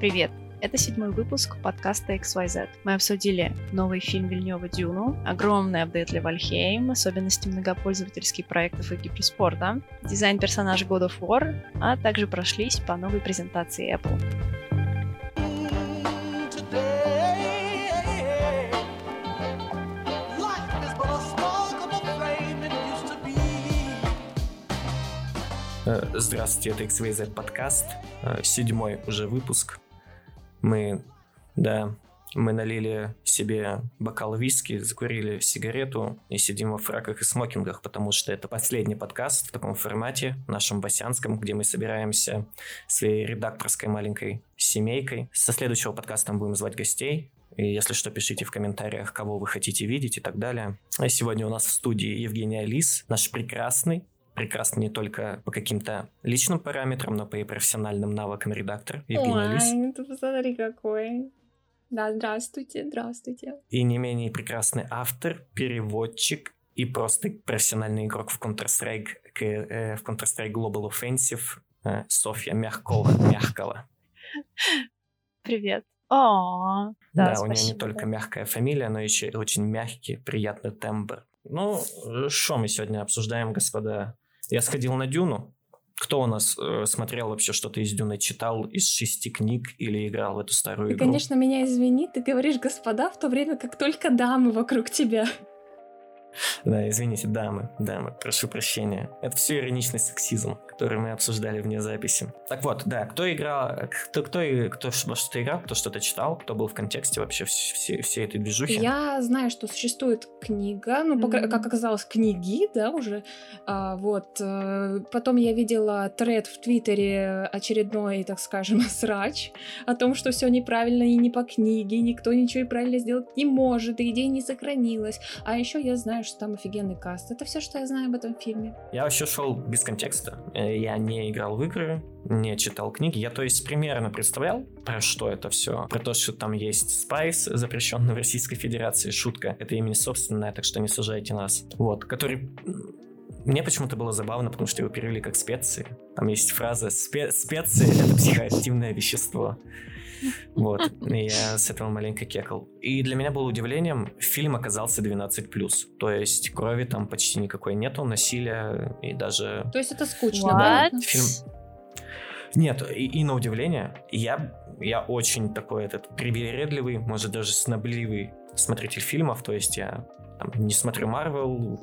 Привет! Это седьмой выпуск подкаста XYZ. Мы обсудили новый фильм Вильнева «Дюну», огромный апдейт для Вальхейм, особенности многопользовательских проектов и гиперспорта, дизайн персонажа God of War, а также прошлись по новой презентации Apple. Э, здравствуйте, это XYZ подкаст, э, седьмой уже выпуск. Мы, да, мы налили себе бокал виски, закурили сигарету и сидим во фраках и смокингах, потому что это последний подкаст в таком формате, нашем басянском, где мы собираемся своей редакторской маленькой семейкой. Со следующего подкаста мы будем звать гостей, и если что, пишите в комментариях, кого вы хотите видеть и так далее. А сегодня у нас в студии Евгения Лис, наш прекрасный, прекрасно не только по каким-то личным параметрам, но и профессиональным навыкам редактор Евгения Ой, Лис. ты посмотри какой. Да, здравствуйте, здравствуйте. И не менее прекрасный автор, переводчик и просто профессиональный игрок в Counter-Strike, э, в Counter-Strike Global Offensive э, Софья Мягкова. Мягкова. Привет. О, да, да, у нее не только мягкая фамилия, но еще и очень мягкий, приятный тембр. Ну, что мы сегодня обсуждаем, господа? Я сходил на Дюну. Кто у нас э, смотрел вообще что-то из Дюны, читал из шести книг или играл в эту старую Ты, игру? конечно, меня извини, ты говоришь «господа» в то время, как только дамы вокруг тебя. Да, извините, дамы, дамы, прошу прощения. Это все ироничный сексизм, который мы обсуждали вне записи. Так вот, да, кто играл, кто, кто, кто во что-то играл, кто что-то читал, кто был в контексте вообще вс- всей, всей этой движухи? Я знаю, что существует книга, ну, Мгм. как оказалось, книги, да, уже. А, вот. э, Потом я видела тред в Твиттере очередной, так скажем, срач о том, что все неправильно и не по книге, никто ничего и правильно сделать не может, и идея не сохранилась. А еще я знаю, что там офигенный каст. Это все, что я знаю об этом фильме. Я вообще шел без контекста. Я не играл в игры, не читал книги. Я, то есть, примерно представлял, про что это все. Про то, что там есть спайс, запрещенный в Российской Федерации. Шутка. Это имя собственное, так что не сажайте нас. Вот. Который... Мне почему-то было забавно, потому что его перевели как специи. Там есть фраза «Спе- «специи — это психоактивное вещество». Вот, и я с этого маленько кекал. И для меня было удивлением, фильм оказался 12+. То есть крови там почти никакой нету, насилия и даже... То есть это скучно, да? Фильм... Нет, и, и на удивление, я, я очень такой этот привередливый, может даже снобливый смотритель фильмов, то есть я там, не смотрю Марвел,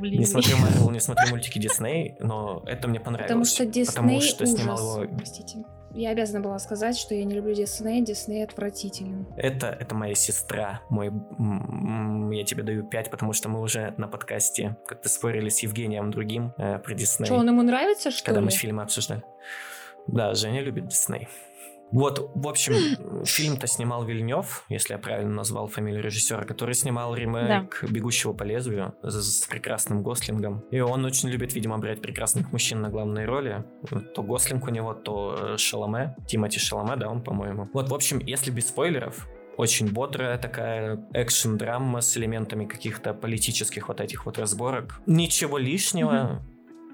не смотрю Марвел, не смотрю мультики Дисней, но это мне понравилось. Потому что Дисней Потому что ужас. снимал его Простите. Я обязана была сказать, что я не люблю Дисней. Дисней отвратителен. Это, это моя сестра, мой, я тебе даю 5, потому что мы уже на подкасте как-то спорили с Евгением другим э, про Дисней, Что, он ему нравится, что когда ли? мы фильмы обсуждали. Да, Женя любит Дисней. Вот, в общем, фильм-то снимал Вильнев, если я правильно назвал фамилию режиссера, который снимал ремейк «Бегущего по лезвию» с, с прекрасным Гослингом. И он очень любит, видимо, брать прекрасных мужчин на главные роли. То Гослинг у него, то э, Шаломе. Тимати Шаломе, да, он, по-моему. Вот, в общем, если без спойлеров, очень бодрая такая экшн-драма с элементами каких-то политических вот этих вот разборок. Ничего лишнего,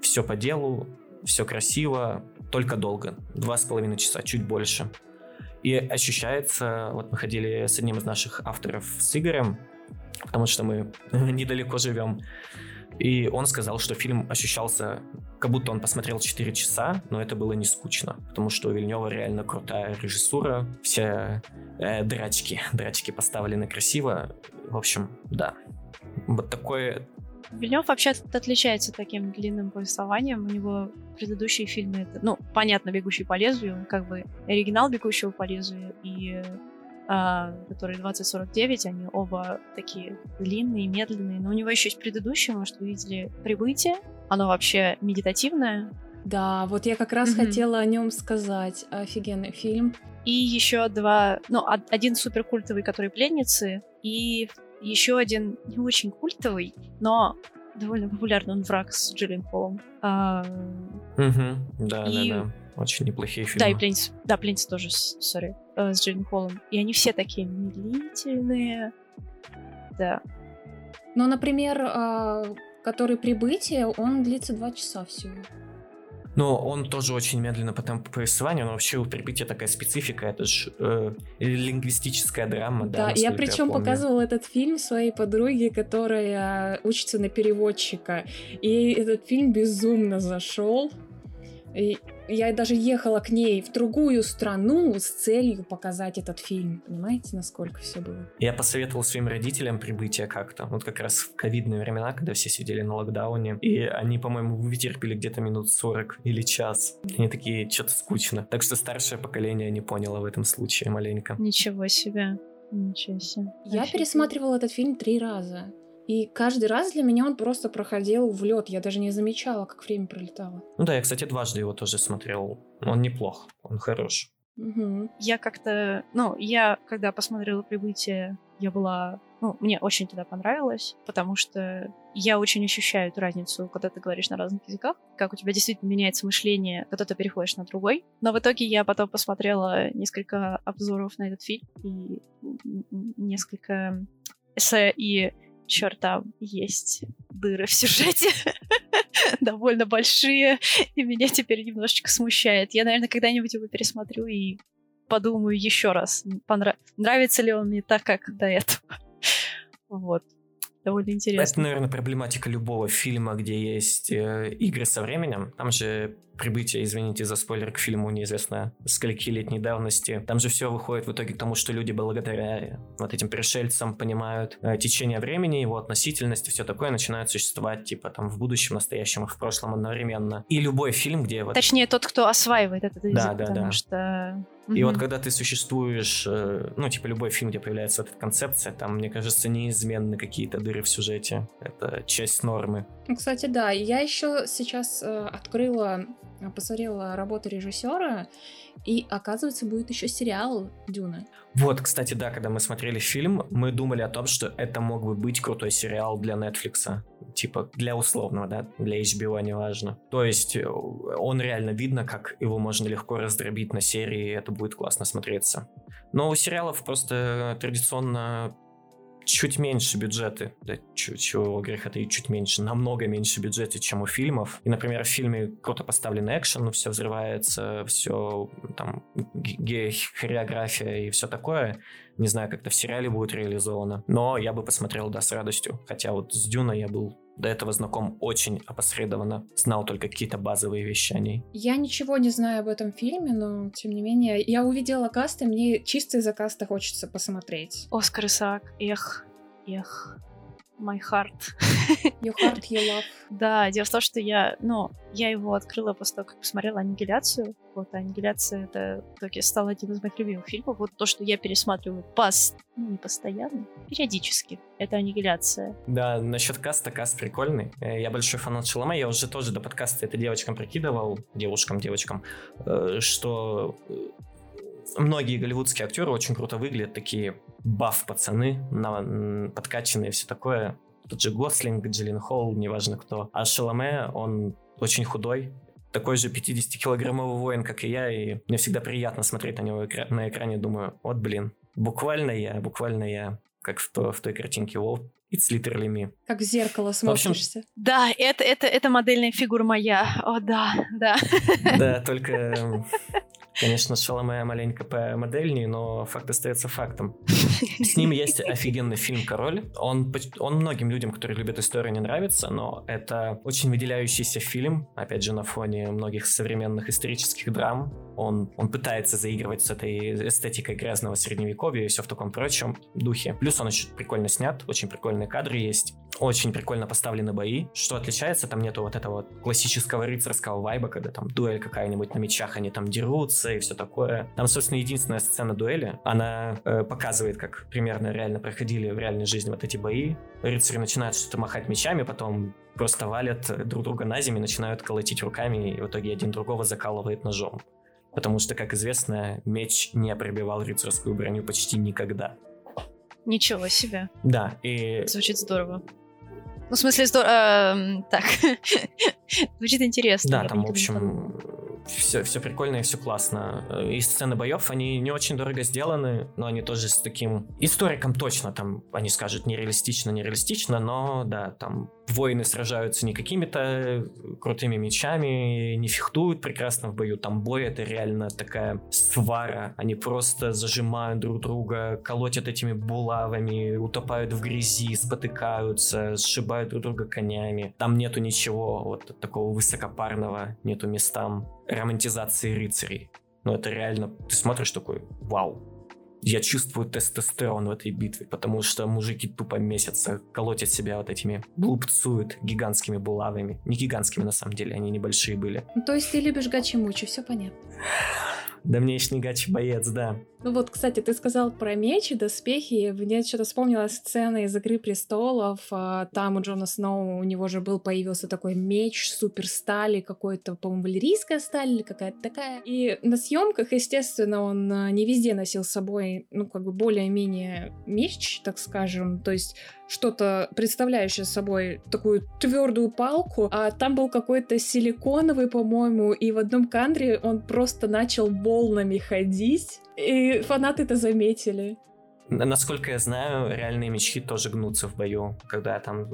все по делу, все красиво, только долго. Два с половиной часа, чуть больше. И ощущается, вот мы ходили с одним из наших авторов с Игорем, потому что мы недалеко живем, и он сказал, что фильм ощущался, как будто он посмотрел 4 часа, но это было не скучно, потому что у Вильнева реально крутая режиссура, все э, драчки, драчки поставлены красиво. В общем, да. Вот такое Вильнев вообще отличается таким длинным повествованием. У него предыдущие фильмы, это, ну, понятно, «Бегущий по лезвию», как бы оригинал «Бегущего по лезвию» и а, который 2049, они оба такие длинные, медленные. Но у него еще есть предыдущее, может, вы видели «Прибытие». Оно вообще медитативное. Да, вот я как раз Мгм. хотела о нем сказать. Офигенный фильм. И еще два, ну, од- один супер культовый, который «Пленницы», и еще один не очень культовый, но довольно популярный, он «Враг» с Джиллен Холлом. А, Мгм. Да, И- да, да. Очень неплохие фильмы. Да, и пленница. Да, пленница тоже, с- сори, э, с Джейн Холлом. И они все такие медлительные. Да. Но, например, а, который «Прибытие», он длится два часа всего. Но он тоже очень медленно по темпу повествования, но вообще у прибытия такая специфика, это же э, лингвистическая драма. Да, да я причем я показывала этот фильм своей подруге, которая учится на переводчика, и этот фильм безумно зашел. И я даже ехала к ней в другую страну с целью показать этот фильм. Понимаете, насколько все было? Я посоветовал своим родителям прибытие как-то. Вот как раз в ковидные времена, когда все сидели на локдауне. И они, по-моему, вытерпели где-то минут 40 или час. Они такие, что-то скучно. Так что старшее поколение не поняло в этом случае маленько. Ничего себе. Ничего себе. Я пересматривала этот фильм три раза. И каждый раз для меня он просто проходил в лед. Я даже не замечала, как время пролетало. Ну да, я, кстати, дважды его тоже смотрел. Он неплох, он хорош. Угу. Я как-то, ну, я когда посмотрела прибытие, я была, ну, мне очень тогда понравилось, потому что я очень ощущаю эту разницу, когда ты говоришь на разных языках, как у тебя действительно меняется мышление, когда ты переходишь на другой. Но в итоге я потом посмотрела несколько обзоров на этот фильм и несколько эссе и черт, там есть дыры в сюжете довольно большие, и меня теперь немножечко смущает. Я, наверное, когда-нибудь его пересмотрю и подумаю еще раз, понрав... нравится ли он мне так, как до этого. Вот. Довольно интересно. Это, наверное, проблематика любого фильма, где есть э, игры со временем. Там же прибытие, извините за спойлер, к фильму неизвестно скольки летней давности. Там же все выходит в итоге к тому, что люди благодаря вот этим пришельцам понимают э, течение времени, его относительность и все такое начинают существовать типа там в будущем, настоящем и в прошлом одновременно. И любой фильм, где вот... Точнее, тот, кто осваивает этот язык, да, да, потому да. что и mm-hmm. вот когда ты существуешь, э, ну, типа любой фильм, где появляется эта концепция, там, мне кажется, неизменны какие-то дыры в сюжете. Это часть нормы. Ну, кстати, да. Я еще сейчас э, открыла посмотрела работу режиссера, и оказывается, будет еще сериал Дюна. Вот, кстати, да, когда мы смотрели фильм, мы думали о том, что это мог бы быть крутой сериал для Netflix. Типа, для условного, да, для HBO, неважно. То есть, э, он реально видно, как его можно легко раздробить на серии, и это будет классно смотреться. Но у сериалов просто традиционно чуть меньше бюджеты, да, чего греха и чуть меньше, намного меньше бюджета, чем у фильмов. И, например, в фильме круто поставлен экшен, ну, все взрывается, все там хореография и все такое. Не знаю, как это в сериале будет реализовано, но я бы посмотрел, да, с радостью. Хотя вот с Дюна я был до этого знаком очень опосредованно, знал только какие-то базовые вещи о ней. Я ничего не знаю об этом фильме, но тем не менее, я увидела каст, и мне чисто из-за каста хочется посмотреть. Оскар Исаак, эх, эх. My Heart. Your Heart, Your Love. да, дело в том, что я, ну, я его открыла после того, как посмотрела «Аннигиляцию». Вот, а «Аннигиляция» — это в итоге стал один из моих любимых фильмов. Вот то, что я пересматриваю пас... ну, не постоянно, периодически. Это «Аннигиляция». Да, насчет каста, каст прикольный. Э, я большой фанат Шаломе. Я уже тоже до подкаста это девочкам прикидывал, девушкам, девочкам, э, что э, многие голливудские актеры очень круто выглядят, такие баф пацаны, подкачанные, все такое. Тот же Гослинг, Джиллин Холл, неважно кто. А Шаломе, он очень худой, такой же 50-килограммовый воин, как и я, и мне всегда приятно смотреть на него на экране, думаю, вот блин, буквально я, буквально я, как в, то, в той картинке Wall, It's literally me. Как в зеркало смотришься. общем, да, это, это, это модельная фигура моя. О, да, да. Да, только Конечно, Шаломе маленько по модельнее, но факт остается фактом. С ним есть офигенный фильм «Король». Он, он многим людям, которые любят историю, не нравится, но это очень выделяющийся фильм, опять же, на фоне многих современных исторических драм. Он, он пытается заигрывать с этой эстетикой грязного средневековья и все в таком прочем духе. Плюс он очень прикольно снят, очень прикольные кадры есть. Очень прикольно поставлены бои. Что отличается, там нету вот этого классического рыцарского вайба, когда там дуэль какая-нибудь на мечах, они там дерутся и все такое. Там, собственно, единственная сцена дуэли, она э, показывает, как примерно реально проходили в реальной жизни вот эти бои. Рыцари начинают что-то махать мечами, потом просто валят друг друга на землю, начинают колотить руками, и в итоге один другого закалывает ножом. Потому что, как известно, меч не пробивал рыцарскую броню почти никогда. Ничего себе. Да, и... Звучит здорово. Ну, в смысле, здорово... Э, так. Звучит интересно. Да, там, в общем, все, все прикольно и все классно. И сцены боев, они не очень дорого сделаны, но они тоже с таким историком точно там, они скажут нереалистично, нереалистично, но да, там воины сражаются не какими-то крутыми мечами, не фехтуют прекрасно в бою. Там бой это реально такая свара. Они просто зажимают друг друга, колотят этими булавами, утопают в грязи, спотыкаются, сшибают друг друга конями. Там нету ничего вот такого высокопарного, нету местам романтизации рыцарей. Но это реально, ты смотришь такой, вау, я чувствую тестостерон в этой битве, потому что мужики тупо месяца колотят себя вот этими, глупцуют гигантскими булавами. Не гигантскими на самом деле, они небольшие были. Ну, то есть ты любишь гачи-мучи, все понятно. Давнейший гачи-боец, да. Ну вот, кстати, ты сказал про меч и доспехи. Мне что-то вспомнилась сцена из «Игры престолов». А, там у Джона Сноу, у него же был, появился такой меч супер стали, какой-то, по-моему, валерийская сталь или какая-то такая. И на съемках, естественно, он а, не везде носил с собой, ну, как бы более-менее меч, так скажем. То есть что-то представляющее собой такую твердую палку, а там был какой-то силиконовый, по-моему, и в одном кадре он просто начал волнами ходить, и фанаты это заметили. Насколько я знаю, реальные мечи тоже гнутся в бою. Когда там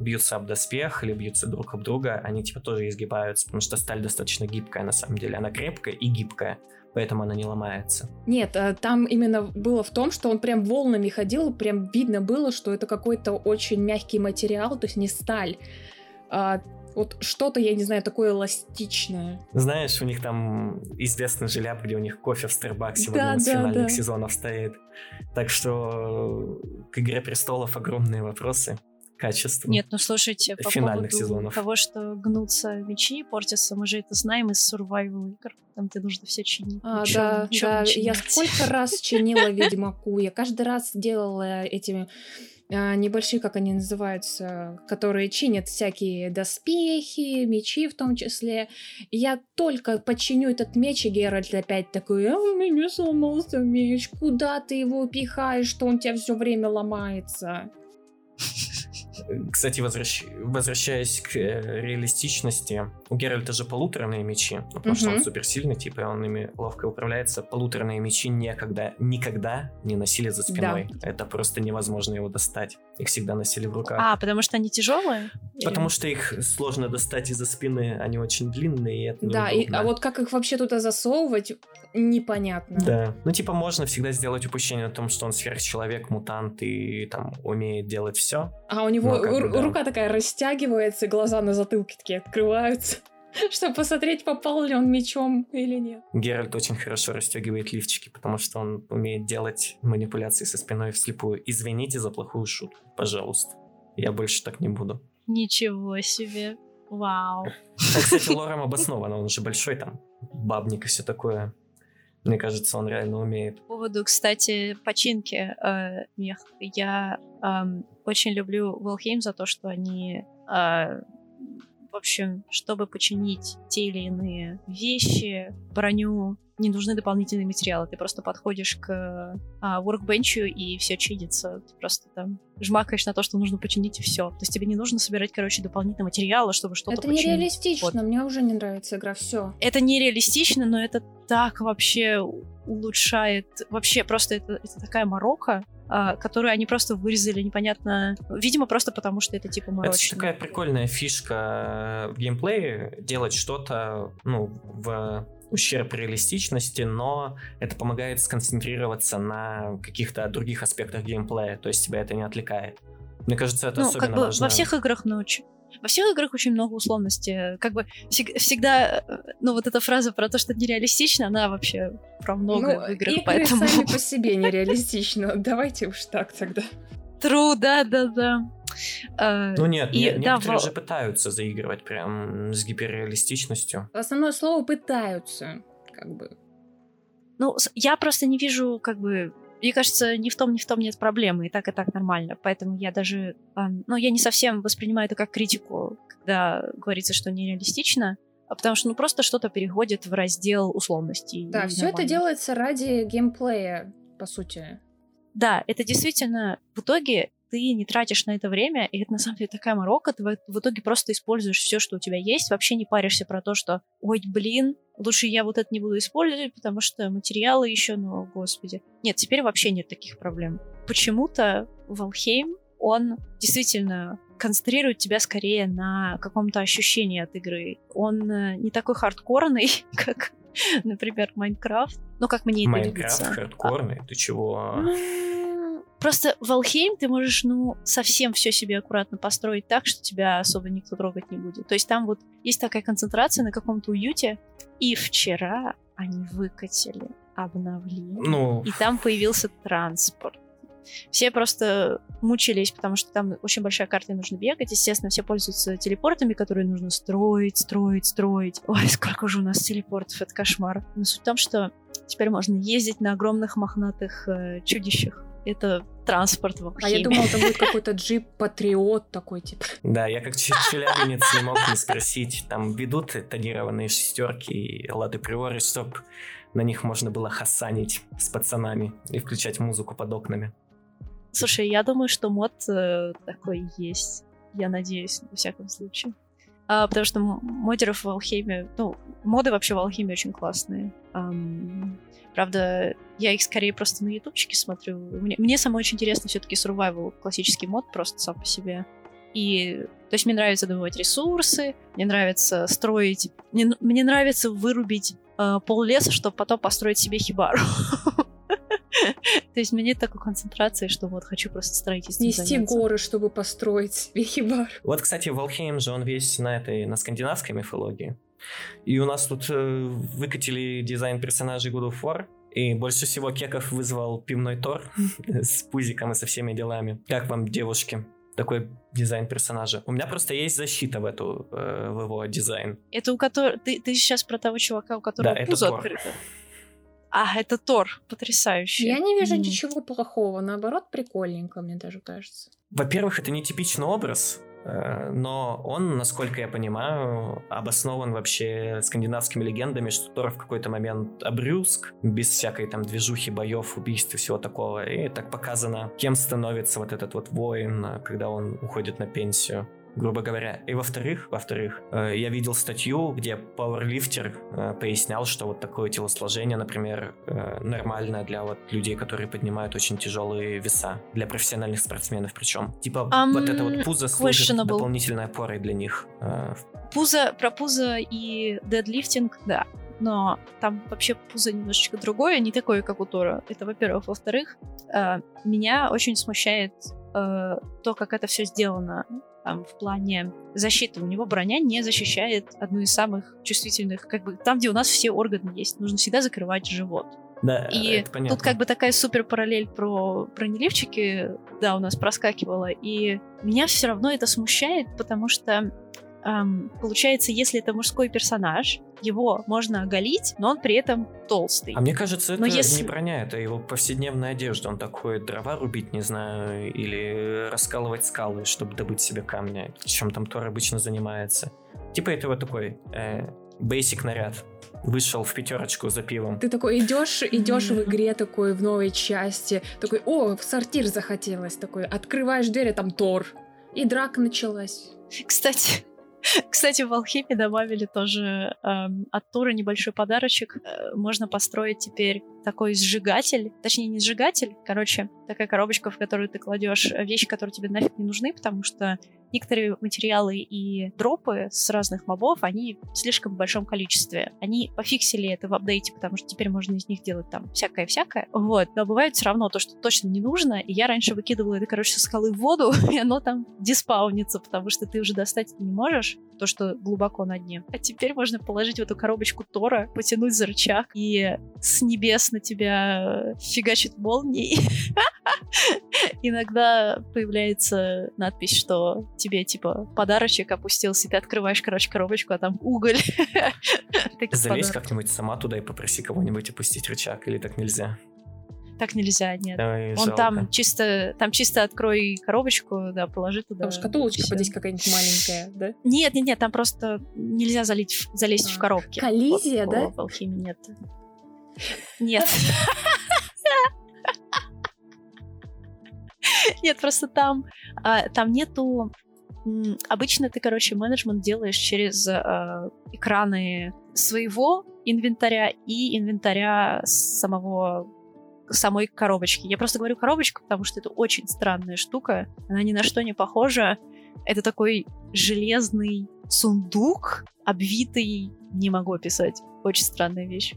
бьются об доспех или бьются друг об друга, они типа тоже изгибаются, потому что сталь достаточно гибкая на самом деле. Она крепкая и гибкая, поэтому она не ломается. Нет, а там именно было в том, что он прям волнами ходил, прям видно было, что это какой-то очень мягкий материал, то есть не сталь. Вот что-то, я не знаю, такое эластичное. Знаешь, у них там известный желяб, где у них кофе в Старбаксе да, в одном из да, финальных да. сезонов стоит. Так что к «Игре престолов» огромные вопросы качеству. Нет, ну слушайте, по финальных поводу сезонов. того, что гнутся мечи, портятся, мы же это знаем из survival игр. Там ты нужно все чинить. А, да, чё да. Я сколько раз чинила Ведьмаку. Я каждый раз делала этими небольшие, как они называются, которые чинят всякие доспехи, мечи в том числе. Я только починю этот меч, и Геральт опять такой, а у меня сломался меч, куда ты его пихаешь, что он тебя все время ломается? Кстати, возвращ... возвращаясь к э, реалистичности, у Геральта же полуторные мечи, ну, потому что он суперсильный, типа, он ими ловко управляется. Полуторные мечи никогда, никогда не носили за спиной. Да. Это просто невозможно его достать. Их всегда носили в руках. А, потому что они тяжелые? Потому Или... что их сложно достать из-за спины, они очень длинные, и это Да, и, а вот как их вообще туда засовывать, непонятно. Да. Ну, типа, можно всегда сделать упущение о том, что он сверхчеловек, мутант и там умеет делать все. А у него бы, да. рука такая растягивается, глаза на затылке такие открываются. Чтобы посмотреть, попал ли он мечом или нет. Геральт очень хорошо расстегивает лифчики, потому что он умеет делать манипуляции со спиной вслепую. Извините за плохую шутку, пожалуйста. Я больше так не буду. Ничего себе. Вау. А, кстати, лором обосновано, он же большой там, бабник и все такое. Мне кажется, он реально умеет. По поводу, кстати, починки э, мех. Я э, очень люблю Волхейм за то, что они, э, в общем, чтобы починить те или иные вещи, броню, не нужны дополнительные материалы. Ты просто подходишь к а, workbench и все чинится. Ты просто там жмакаешь на то, что нужно починить, и все. То есть тебе не нужно собирать, короче, дополнительные материалы, чтобы что-то Это починить. нереалистично, вот. мне уже не нравится игра, все. Это нереалистично, но это так вообще улучшает... Вообще просто это, это такая морока, которую они просто вырезали непонятно. Видимо, просто потому, что это типа морочно. Это такая прикольная фишка в геймплее, делать что-то, ну, в ущерб реалистичности, но это помогает сконцентрироваться на каких-то других аспектах геймплея, то есть тебя это не отвлекает. Мне кажется, это ну, особенно как бы важно. Во всех играх ночь. Во всех играх очень много условностей. Как бы всегда, ну вот эта фраза про то, что нереалистично, она вообще про многое ну, в играх, игры поэтому... сами по себе нереалистично. Давайте уж так тогда. True, да, да, да. Uh, ну нет, и, не, да, некоторые в... же пытаются заигрывать прям с гиперреалистичностью. Основное слово «пытаются», как бы. Ну, я просто не вижу, как бы... Мне кажется, ни в том, ни в том нет проблемы, и так, и так нормально. Поэтому я даже... Ну, я не совсем воспринимаю это как критику, когда говорится, что нереалистично, а потому что, ну, просто что-то переходит в раздел условностей. Да, все это делается ради геймплея, по сути. Да, это действительно в итоге ты не тратишь на это время, и это на самом деле такая морока, ты в итоге просто используешь все, что у тебя есть, вообще не паришься про то, что, ой, блин, лучше я вот это не буду использовать, потому что материалы еще, ну, господи. Нет, теперь вообще нет таких проблем. Почему-то Валхейм, он действительно концентрирует тебя скорее на каком-то ощущении от игры. Он э, не такой хардкорный, как, например, Майнкрафт. Ну, как мне это Майнкрафт хардкорный? А... Ты чего? Просто в Алхейм ты можешь, ну, совсем все себе аккуратно построить так, что тебя особо никто трогать не будет. То есть там вот есть такая концентрация на каком-то уюте. И вчера они выкатили обновление, ну... и там появился транспорт. Все просто мучились, потому что там очень большая карта, и нужно бегать. Естественно, все пользуются телепортами, которые нужно строить, строить, строить. Ой, сколько же у нас телепортов, это кошмар. Но суть в том, что теперь можно ездить на огромных мохнатых э, чудищах это транспорт вообще. А я думала, это будет какой-то джип Патриот такой, типа. Да, я как челябинец не мог не спросить. Там ведут тонированные шестерки и лады приоры, чтобы на них можно было хасанить с пацанами и включать музыку под окнами. Слушай, я думаю, что мод э, такой есть. Я надеюсь, во всяком случае. А, потому что модеров в Алхеме... Ну, моды вообще в Алхеме очень классные. Um, Правда, я их скорее просто на ютубчике смотрю. Мне, мне самое очень интересно все-таки survival, классический мод просто сам по себе. И, то есть мне нравится добывать ресурсы, мне нравится строить, мне, мне нравится вырубить э, пол леса, чтобы потом построить себе хибару. То есть мне такой концентрации, что вот хочу просто строительством Нести заняться. горы, чтобы построить себе хибар. Вот, кстати, Волхейм же он весь на этой, на скандинавской мифологии. И у нас тут э, выкатили дизайн персонажей God of War, и больше всего кеков вызвал пивной Тор с пузиком и со всеми делами. Как вам, девушки? такой дизайн персонажа. У меня просто есть защита в эту э, в его дизайн. Это у которого ты, ты сейчас про того чувака, у которого да, пузо открыто. А, это Тор, потрясающий. Я не вижу mm. ничего плохого, наоборот, прикольненько, мне даже кажется. Во-первых, это не типичный образ, Э, но он, насколько я понимаю, обоснован вообще скандинавскими легендами, что Тор в какой-то момент обрюзг, без всякой там движухи, боев, убийств и всего такого. И так показано, кем становится вот этот вот воин, когда он уходит на пенсию грубо говоря. И во-вторых, во-вторых, э, я видел статью, где пауэрлифтер э, пояснял, что вот такое телосложение, например, э, нормальное для вот людей, которые поднимают очень тяжелые веса, для профессиональных спортсменов причем. Типа um, вот это вот пузо служит дополнительной опорой для них. Пузо, про пузо и дедлифтинг, да, но там вообще пузо немножечко другое, не такое, как у Тора. Это, во-первых. Во-вторых, э, меня очень смущает э, то, как это все сделано там, в плане защиты. У него броня не защищает одну из самых чувствительных, как бы там, где у нас все органы есть. Нужно всегда закрывать живот. Да, и тут как бы такая супер параллель про бронеливчики, да, у нас проскакивала, и меня все равно это смущает, потому что эм, получается, если это мужской персонаж, его можно оголить, но он при этом толстый. А мне кажется, это но если... не броня, это его повседневная одежда. Он такой дрова рубить, не знаю, или раскалывать скалы, чтобы добыть себе камня, чем там Тор обычно занимается. Типа это вот такой э, basic наряд вышел в пятерочку за пивом. Ты такой идешь, идешь в игре такой в новой части, такой, о, в сортир захотелось, такой, открываешь дверь, а там Тор, и драка началась. Кстати, Кстати, в Алхиме добавили тоже эм, от Тура небольшой подарочек. Э, можно построить теперь такой сжигатель, точнее не сжигатель, короче, такая коробочка, в которую ты кладешь вещи, которые тебе нафиг не нужны, потому что некоторые материалы и дропы с разных мобов, они в слишком большом количестве. Они пофиксили это в апдейте, потому что теперь можно из них делать там всякое-всякое. Вот. Но бывает все равно то, что точно не нужно. И я раньше выкидывала это, короче, со скалы в воду, и оно там диспаунится, потому что ты уже достать это не можешь, то, что глубоко на дне. А теперь можно положить в эту коробочку Тора, потянуть за рычаг, и с небес на тебя фигачит молнией. Иногда появляется надпись, что тебе, типа, подарочек опустился, и ты открываешь, короче, коробочку, а там уголь. Залезь как-нибудь сама туда и попроси кого-нибудь опустить рычаг, или так нельзя? Так нельзя, нет. Ой, Он там чисто, там чисто открой коробочку, да, положи туда. Там шкатулочка здесь какая-нибудь маленькая, да? Нет, нет, нет, там просто нельзя залить, залезть а. в коробки. Коллизия, вот, да? В алхимии нет. Нет. Нет, просто там, а, там нету... Обычно ты, короче, менеджмент делаешь через э, экраны своего инвентаря и инвентаря самого самой коробочки. Я просто говорю коробочка, потому что это очень странная штука. Она ни на что не похожа. это такой железный сундук, обвитый, не могу описать, очень странная вещь.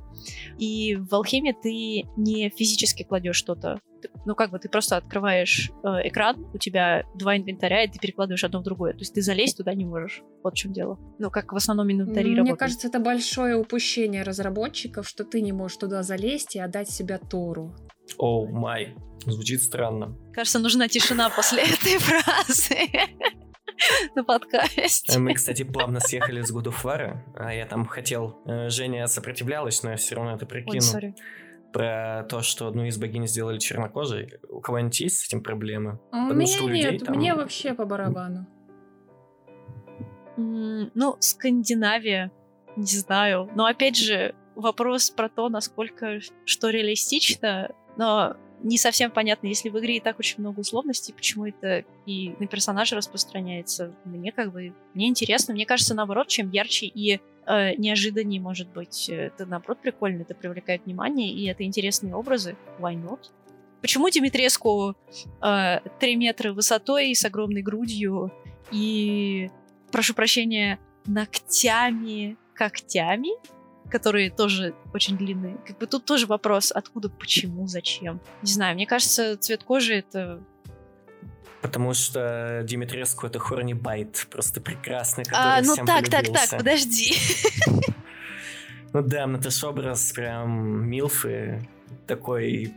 И в алхемии ты не физически кладешь что-то. Ну, как бы ты просто открываешь э, экран, у тебя два инвентаря, и ты перекладываешь одно в другое. То есть ты залезть туда не можешь. Вот в чем дело. Ну, как в основном инвентари Мне кажется, это большое упущение разработчиков, что ты не можешь туда залезть и отдать себя Тору. Оу, oh май. Звучит странно. Кажется, нужна тишина после этой фразы на подкасте. Мы, кстати, плавно съехали с God а я там хотел... э, Женя сопротивлялась, но я все равно это прикинул. Ой, сори. Про то, что одну из богинь сделали чернокожей. У кого-нибудь есть с этим проблемы? У Потому меня что у людей нет, там- мне вообще по барабану. М, Ну, Скандинавия, не знаю. Но опять же, вопрос про то, насколько что реалистично, но не совсем понятно, если в игре и так очень много условностей, почему это и на персонажа распространяется. Мне как бы, мне интересно, мне кажется, наоборот, чем ярче и э, неожиданнее может быть, э, это наоборот прикольно, это привлекает внимание, и это интересные образы. Why not? Почему Димитреску э, 3 метра высотой с огромной грудью и, прошу прощения, ногтями, когтями, которые тоже очень длинные. Как бы тут тоже вопрос, откуда, почему, зачем. Не знаю, мне кажется, цвет кожи это... Потому что Димитреску это Хорни Байт, просто прекрасный, который А, ну всем так, так, так, полюбился. подожди. Ну да, это ж образ прям Милфы, такой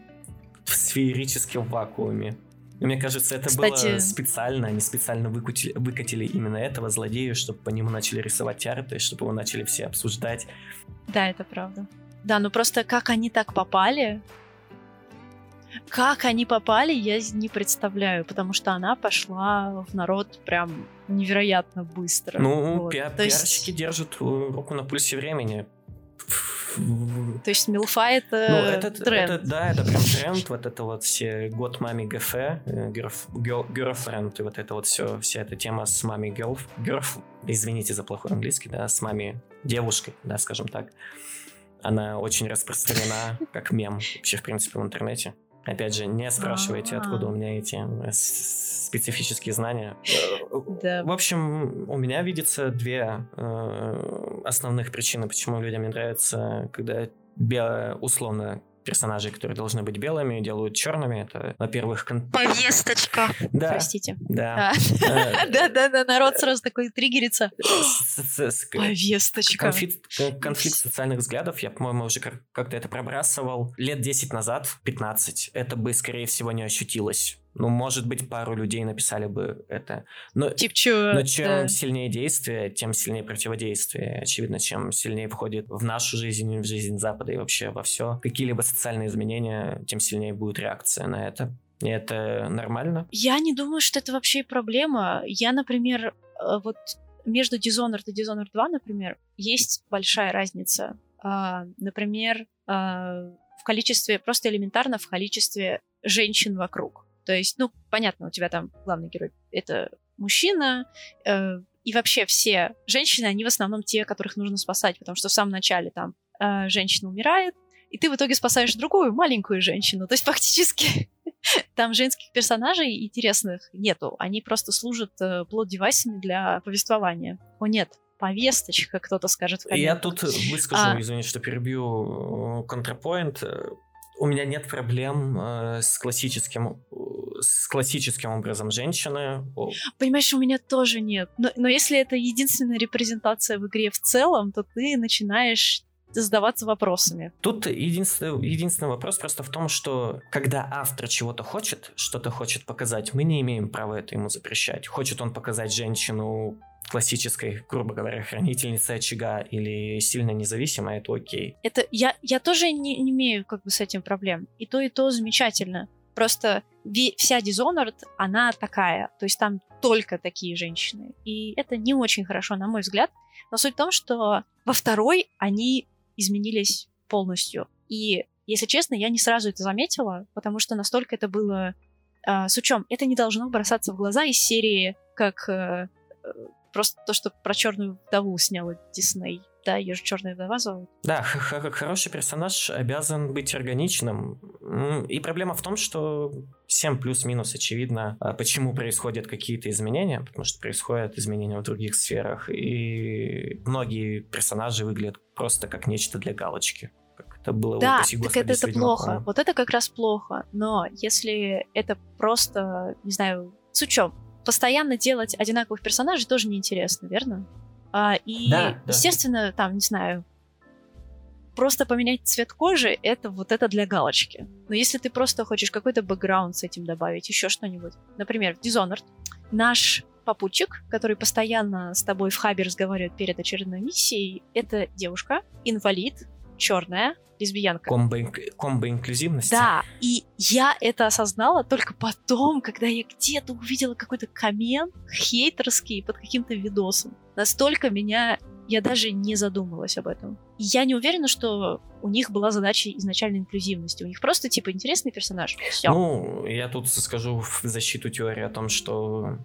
в сферическом вакууме. Мне кажется, это Кстати- было специально, они специально выкатили, выкатили именно этого злодея, чтобы по нему начали рисовать арты, чтобы его начали все обсуждать. Да, это правда. Да, ну просто как они так попали, как они попали, я не представляю, потому что она пошла в народ прям невероятно быстро. Ну, Вот. пиа- То есть- пиарщики держат э, руку на пульсе времени. То есть Милфа это, Ну, это, тренд. это- да, это прям тренд, вот это вот все год мами ГФ, э, girlf- girl- girlfriend, и вот это вот все, вся эта тема с мами girl, girl, извините за плохой английский, да, с мами девушкой, да, скажем так. Она очень распространена как мем вообще, в принципе, в интернете. Опять же, не спрашивайте, А. откуда у меня эти э, специфические знания. В общем, у меня видится две э, основных причины, почему людям не нравится, когда бе- условно персонажи, которые должны быть белыми, делают черными. Это, во-первых, кон- Повесточка. да, Простите. да. А. Э, Да-да-да, народ сразу такой триггерится. Повесточка. Конфликт, кон- конфликт социальных взглядов, я, по-моему, уже как- как-то это пробрасывал. Лет 10 назад, 15, это бы, скорее всего, не ощутилось. Ну, может быть, пару людей написали бы это. Но, Тип чё? но чем да. сильнее действие, тем сильнее противодействие. Очевидно, чем сильнее входит в нашу жизнь, в жизнь Запада и вообще во все какие-либо социальные изменения, тем сильнее будет реакция на это. И это нормально. Я не думаю, что это вообще проблема. Я, например, э, вот между Dishonored и Dishonored 2, например, есть большая разница. А, Например, а, в количестве, просто элементарно в количестве женщин вокруг. То есть, ну, понятно, у тебя там главный герой — это мужчина, э, и вообще все женщины, они в основном те, которых нужно спасать, потому что в самом начале там э, женщина умирает, и ты в итоге спасаешь другую маленькую женщину. То есть фактически там женских персонажей интересных нету. Они просто служат э, плод-девайсами для повествования. О нет, повесточка, кто-то скажет в Я тут выскажу, А. извини, что перебью, э, контрапоинт. У меня нет проблем э, с классическим, э, с классическим образом женщины. Понимаешь, у меня тоже нет. Но, но если это единственная репрезентация в игре в целом, то ты начинаешь задаваться вопросами. Тут единственный, единственный вопрос просто в том, что когда автор чего-то хочет, что-то хочет показать, мы не имеем права это ему запрещать. Хочет он показать женщину классической, грубо говоря, хранительницей очага или сильно независимой, это окей. Это я, я тоже не, не имею как бы с этим проблем. И то, и то замечательно. Просто вся Dishonored, она такая. То есть там только такие женщины. И это не очень хорошо, на мой взгляд. Но суть в том, что во второй они изменились полностью. И, если честно, я не сразу это заметила, потому что настолько это было а, с учем. Это не должно бросаться в глаза из серии, как э, э, просто то, что про черную вдову сняла Дисней. Да, ее же черная вдова зовут. Да, хороший персонаж обязан быть органичным. И проблема в том, что всем плюс-минус очевидно, а, почему происходят какие-то изменения, потому что происходят изменения в других сферах, и многие персонажи выглядят просто как нечто для галочки. Как это было да, упаси, так это, это плохо. Вот это как раз плохо. Но если это просто, не знаю, с учем, постоянно делать одинаковых персонажей тоже неинтересно, верно? А, и, да, естественно, да. там, не знаю, просто поменять цвет кожи, это вот это для галочки. Но если ты просто хочешь какой-то бэкграунд с этим добавить, еще что-нибудь. Например, в Dishonored наш попутчик, который постоянно с тобой в хабе разговаривает перед очередной миссией, это девушка, инвалид, черная, лесбиянка. Комбо, комбо инклюзивности. Да, и я это осознала только потом, когда я где-то увидела какой-то коммент хейтерский под каким-то видосом. Настолько меня я даже не задумывалась об этом. Я не уверена, что у них была задача изначально инклюзивности. У них просто, типа, интересный персонаж. Все. Ну, я тут скажу в защиту теории о том, что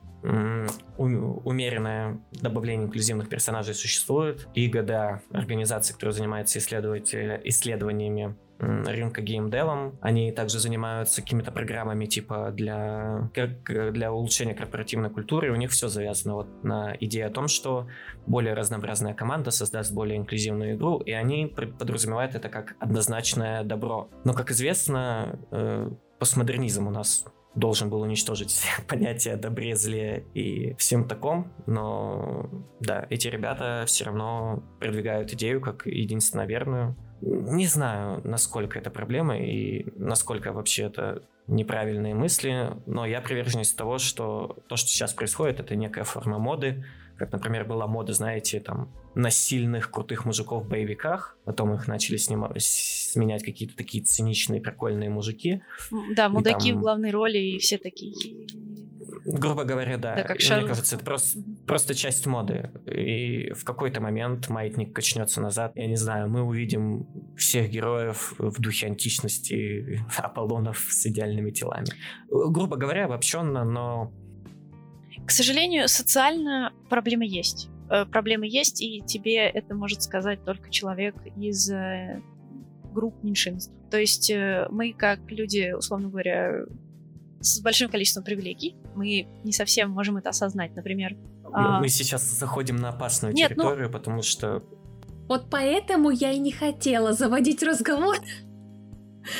умеренное добавление инклюзивных персонажей существует. И ГДА, организация, которая занимается исследованиями рынка геймдевом. Они также занимаются какими-то программами типа для, для улучшения корпоративной культуры. У них все завязано вот на идее о том, что более разнообразная команда создаст более инклюзивную игру, и они подразумевают это как однозначное добро. Но, как известно, э, постмодернизм у нас должен был уничтожить понятие добре, зле и всем таком, но да, эти ребята все равно продвигают идею как единственно верную. Не знаю, насколько это проблема и насколько вообще это неправильные мысли, но я приверженец того, что то, что сейчас происходит, это некая форма моды, как, например, была мода, знаете, там, на сильных, крутых мужиков в боевиках. Потом их начали снимать, сменять какие-то такие циничные, прикольные мужики. Да, мудаки там... в главной роли и все такие грубо говоря, да. да как Мне кажется, это просто, просто часть моды. И в какой-то момент маятник качнется назад. Я не знаю, мы увидим всех героев в духе античности, Аполлонов с идеальными телами. Грубо говоря, обобщенно, но к сожалению, социально проблемы есть. Э, проблемы есть, и тебе это может сказать только человек из э, групп меньшинств. То есть э, мы, как люди, условно говоря, с большим количеством привилегий, мы не совсем можем это осознать. Например, мы, а... мы сейчас заходим на опасную Нет, ну территорию, ну... потому что вот поэтому я и не хотела заводить разговор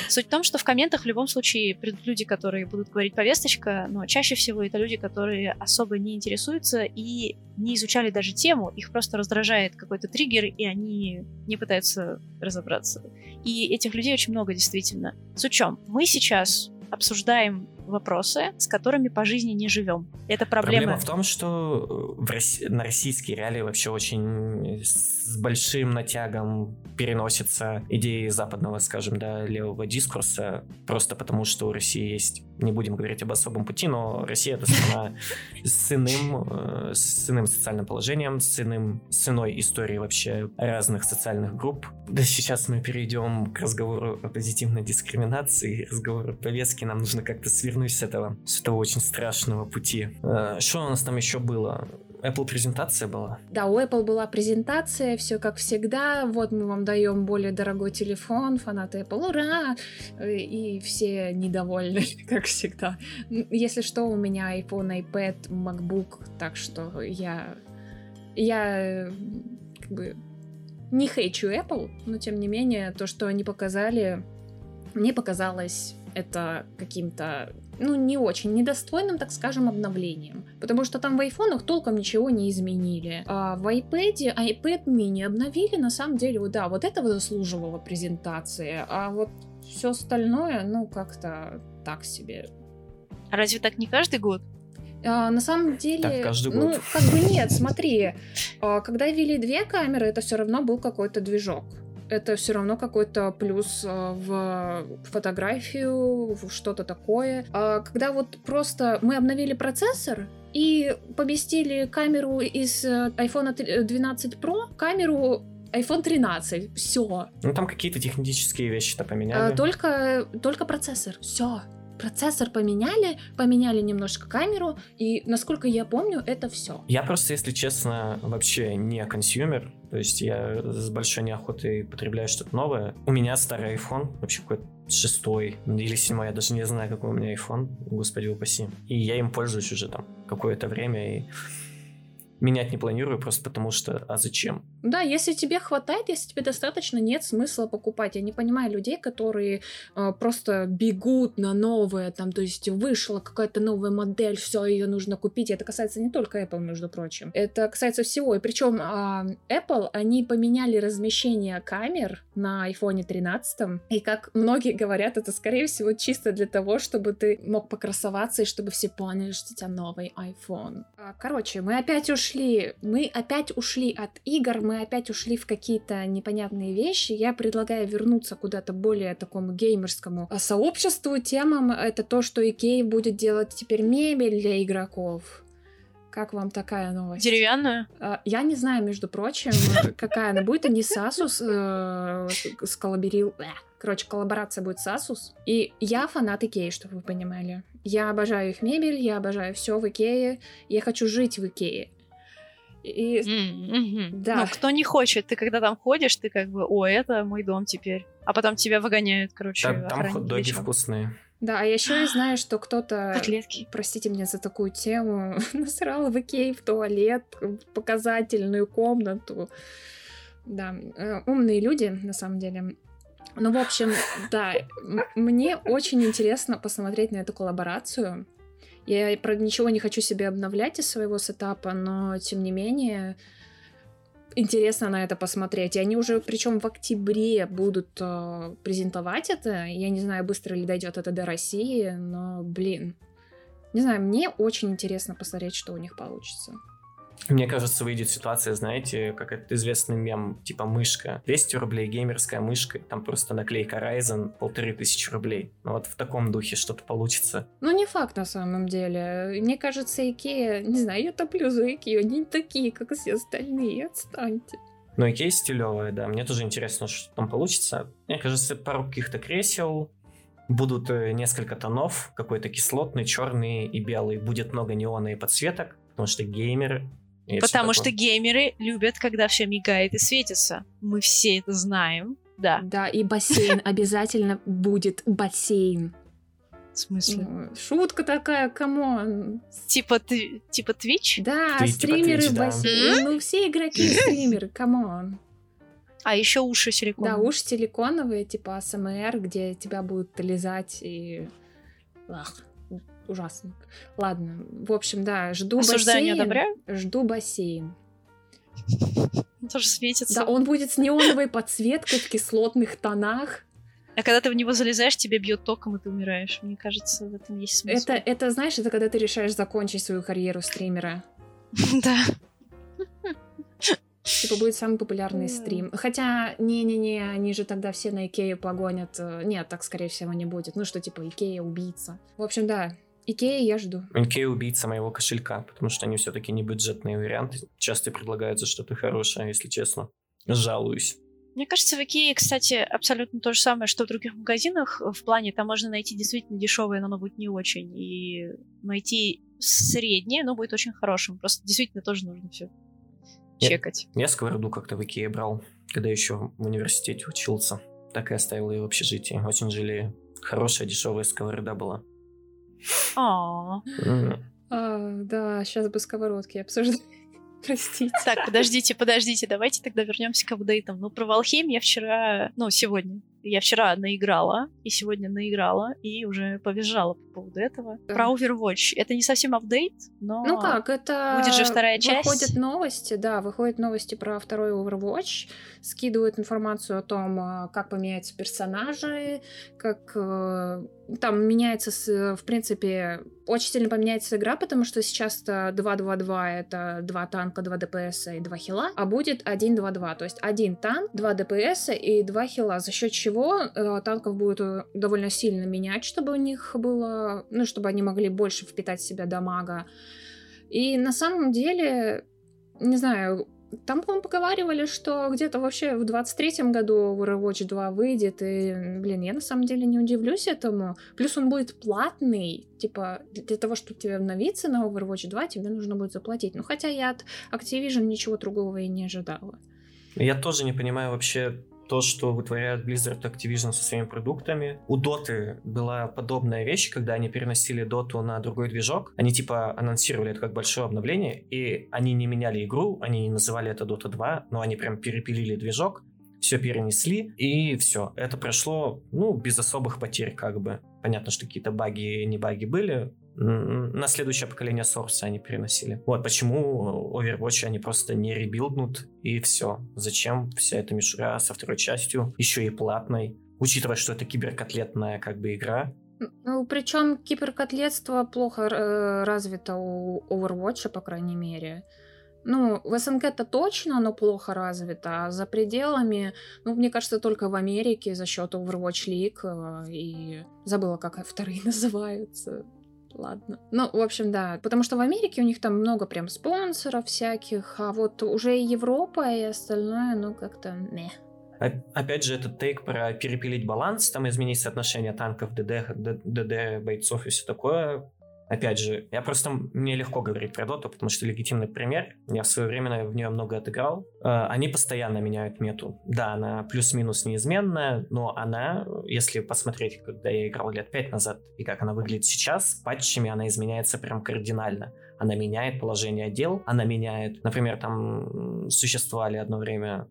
Суть в том, что в комментах в любом случае придут люди, которые будут говорить повесточка, но чаще всего это люди, которые особо не интересуются и не изучали даже тему, их просто раздражает какой-то триггер, и они не пытаются разобраться. И этих людей очень много, действительно. С учем, мы сейчас обсуждаем вопросы, с которыми по жизни не живем. Это проблема. Проблема в том, что в Росси... на российские реалии вообще очень с большим натягом переносятся идеи западного, скажем, да, левого дискурса, просто потому что у России есть, не будем говорить об особом пути, но Россия это страна с иным, э, с иным социальным положением, с иным, с иной историей вообще разных социальных групп. Да сейчас мы перейдем к разговору о позитивной дискриминации, разговору повестки, нам нужно как-то свернуть с этого, с этого очень страшного пути. Э, что у нас там еще было? Apple презентация была? Да, у Apple была презентация, все как всегда. Вот мы вам даем более дорогой телефон, фанаты Apple, ура! И все недовольны, как всегда. Если что, у меня iPhone, iPad, MacBook, так что я... Я как бы не хейчу Apple, но тем не менее, то, что они показали, мне показалось это каким-то ну, не очень недостойным, так скажем, обновлением. Потому что там в айфонах толком ничего не изменили. А в iPad, iPad mini обновили, на самом деле, да, вот этого заслуживало презентации. А вот все остальное, ну, как-то так себе. А разве так не каждый год? А, на самом деле, так, каждый ну, как бы нет, смотри, а, когда ввели две камеры, это все равно был какой-то движок это все равно какой-то плюс э, в фотографию, в что-то такое. А когда вот просто мы обновили процессор, и поместили камеру из э, iPhone 12 Pro, камеру iPhone 13. Все. Ну там какие-то технические вещи-то поменяли. А, только, только процессор. Все. Процессор поменяли, поменяли немножко камеру, и насколько я помню, это все. Я просто, если честно, вообще не consumer, То есть я с большой неохотой потребляю что-то новое. У меня старый iPhone, вообще какой-то шестой или седьмой, я даже не знаю, какой у меня iPhone, господи упаси. И я им пользуюсь уже там какое-то время, и менять не планирую, просто потому что, а зачем? Да, если тебе хватает, если тебе достаточно, нет смысла покупать. Я не понимаю людей, которые э, просто бегут на новое, там, то есть вышла какая-то новая модель, все, ее нужно купить. Это касается не только Apple, между прочим. Это касается всего. И причем э, Apple, они поменяли размещение камер на iPhone 13, и как многие говорят, это, скорее всего, чисто для того, чтобы ты мог покрасоваться, и чтобы все поняли, что у тебя новый iPhone. А, короче, мы опять ушли, мы опять ушли от игр, мы опять ушли в какие-то непонятные вещи. Я предлагаю вернуться куда-то более такому геймерскому а, сообществу, темам. Это то, что Икей будет делать теперь мебель для игроков. Как вам такая новость? Деревянную? А, я не знаю, между прочим, какая она будет. Они с Asus э, сколлаборил... Короче, коллаборация будет с Asus. И я фанат Икеи, чтобы вы понимали. Я обожаю их мебель, я обожаю все в Икее. Я хочу жить в Икее. И... Mm-hmm. Да. Ну, кто не хочет, ты когда там ходишь, ты как бы, о, это мой дом теперь. А потом тебя выгоняют, короче, Там, там хот-доги вкусные. Да, а еще я знаю, что кто-то, Котлетки. простите меня за такую тему, насрал в Икей в туалет, показательную комнату. Да, э, умные люди, на самом деле. Ну, в общем, да, мне очень интересно посмотреть на эту коллаборацию. Я, правда, ничего не хочу себе обновлять из своего сетапа, но, тем не менее, интересно на это посмотреть. И они уже, причем в октябре будут э, презентовать это. Я не знаю, быстро ли дойдет это до России, но, блин, не знаю, мне очень интересно посмотреть, что у них получится. Мне кажется, выйдет ситуация, знаете, как этот известный мем, типа мышка. 200 рублей, геймерская мышка, там просто наклейка Razer, полторы тысячи рублей. Ну вот в таком духе что-то получится. Ну не факт на самом деле. Мне кажется, Икея, не знаю, я топлю за Икею, они не такие, как все остальные, отстаньте. Ну, Икея стилевая, да. Мне тоже интересно, что там получится. Мне кажется, пару каких-то кресел, будут э, несколько тонов, какой-то кислотный, черный и белый. Будет много неона и подсветок, потому что Потому что геймеры любят, когда все мигает и светится. Мы все это знаем. Да. Да, и бассейн обязательно будет бассейн. В смысле? Ну, шутка такая, come on. Типа ты, типа Twitch? Да, ты, типа стримеры типа Twitch, бассейн. Да. Ну, все игроки стримеры, come on. А еще уши силиконовые. Да, уши силиконовые, типа АСМР, где тебя будут лизать и... Ах ужасно. Ладно, в общем, да, жду Осуждаю, бассейн. одобряю? Жду бассейн. Тоже светится. Да, он будет с неоновой подсветкой в кислотных тонах. А когда ты в него залезаешь, тебе бьет током, и ты умираешь. Мне кажется, в этом есть смысл. Это, это знаешь, это когда ты решаешь закончить свою карьеру стримера. Да. Типа будет самый популярный стрим. Хотя, не-не-не, они же тогда все на Икею погонят. Нет, так, скорее всего, не будет. Ну, что, типа, Икея убийца. В общем, да, Икея я жду. Икея убийца моего кошелька, потому что они все-таки не бюджетные варианты. Часто предлагают за что-то хорошее, если честно. Жалуюсь. Мне кажется, в Икее, кстати, абсолютно то же самое, что в других магазинах. В плане, там можно найти действительно дешевое, но оно будет не очень. И найти среднее, но будет очень хорошим. Просто действительно тоже нужно все чекать. Я, я сковороду как-то в Икее брал, когда еще в университете учился. Так и оставил ее в общежитии. Очень жалею. Хорошая дешевая сковорода была. А. Да, сейчас бы сковородки обсуждать. Простите. Так, подождите, подождите, давайте тогда вернемся к апдейтам. Ну, про Valheim я вчера, ну, сегодня, я вчера наиграла, и сегодня наиграла, и уже повизжала по поводу этого. Да. Про Overwatch. Это не совсем апдейт, но... Ну как, это... Будет же вторая часть. Выходят новости, да, выходят новости про второй Overwatch, скидывают информацию о том, а, как поменяются персонажи, как э, там меняется, в принципе, очень сильно поменяется игра, потому что сейчас 2-2-2 это два танка, два ДПС и два хила, а будет 1-2-2, то есть один танк, два ДПС и два хила, за счет чего э, танков будет э, довольно сильно менять, чтобы у них было, ну, чтобы они могли больше впитать в себя дамага. И на самом деле, не знаю, там, по-моему, поговаривали, что где-то вообще в 23-м году Overwatch 2 выйдет, и, блин, я на самом деле не удивлюсь этому. Плюс он будет платный, типа, для того, чтобы тебе обновиться на Overwatch 2, тебе нужно будет заплатить. Ну, хотя я от Activision ничего другого и не ожидала. Я тоже не понимаю вообще то, что вытворяет Blizzard Activision со своими продуктами. У Доты была подобная вещь, когда они переносили Доту на другой движок. Они типа анонсировали это как большое обновление, и они не меняли игру, они не называли это Dota 2, но они прям перепилили движок, все перенесли, и все. Это прошло, ну, без особых потерь, как бы. Понятно, что какие-то баги, не баги были, на следующее поколение Source они переносили. Вот почему Overwatch они просто не ребилднут и все. Зачем вся эта мишура со второй частью, еще и платной, учитывая, что это киберкотлетная как бы игра. Ну, причем киберкотлетство плохо э, развито у Overwatch, по крайней мере. Ну, в СНГ это точно, оно плохо развито, а за пределами, ну, мне кажется, только в Америке за счет Overwatch League э, и забыла, как вторые называются ладно. Ну, в общем, да, потому что в Америке у них там много прям спонсоров всяких, а вот уже и Европа и остальное, ну, как-то не. Опять же, этот тейк про перепилить баланс, там изменить соотношение танков, ДД, ДД, бойцов и все такое, Опять же, я просто... Мне легко говорить про доту, потому что легитимный пример. Я в свое время в нее много отыграл. Э, они постоянно меняют мету. Да, она плюс-минус неизменная, но она, если посмотреть, когда я играл лет пять назад, и как она выглядит сейчас, патчами она изменяется прям кардинально. Она меняет положение дел, она меняет... Например, там существовали одно время...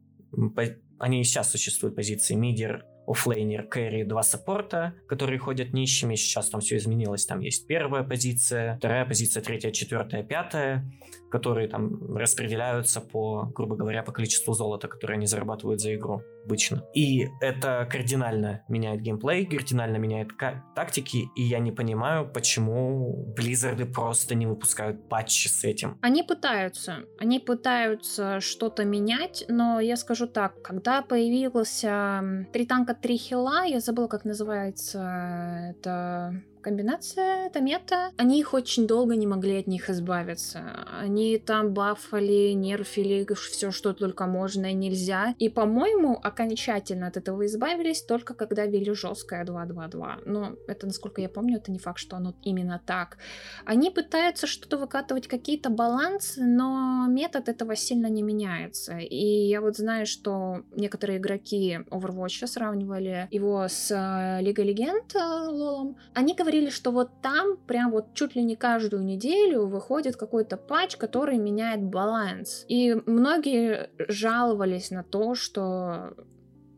Они и сейчас существуют позиции мидер, offlaner, carry, два саппорта, которые ходят нищими. Сейчас там все изменилось. Там есть первая позиция, вторая позиция, третья, четвертая, пятая, которые там распределяются по, грубо говоря, по количеству золота, которое они зарабатывают за игру обычно. И это кардинально меняет геймплей, кардинально меняет тактики, и я не понимаю, почему Близзарды просто не выпускают патчи с этим. Они пытаются. Они пытаются что-то менять, но я скажу так, когда появился три танка, три хила, я забыла, как называется это комбинация, это мета. Они их очень долго не могли от них избавиться. Они там бафали, нерфили все, что только можно и нельзя. И, по-моему, окончательно от этого избавились только когда ввели жесткое 2.2.2. Но это, насколько я помню, это не факт, что оно именно так. Они пытаются что-то выкатывать, какие-то балансы, но метод этого сильно не меняется. И я вот знаю, что некоторые игроки Overwatch сравнивали его с э, Лигой Легенд э, лолом. Они говорят, говорили, что вот там прям вот чуть ли не каждую неделю выходит какой-то патч, который меняет баланс. И многие жаловались на то, что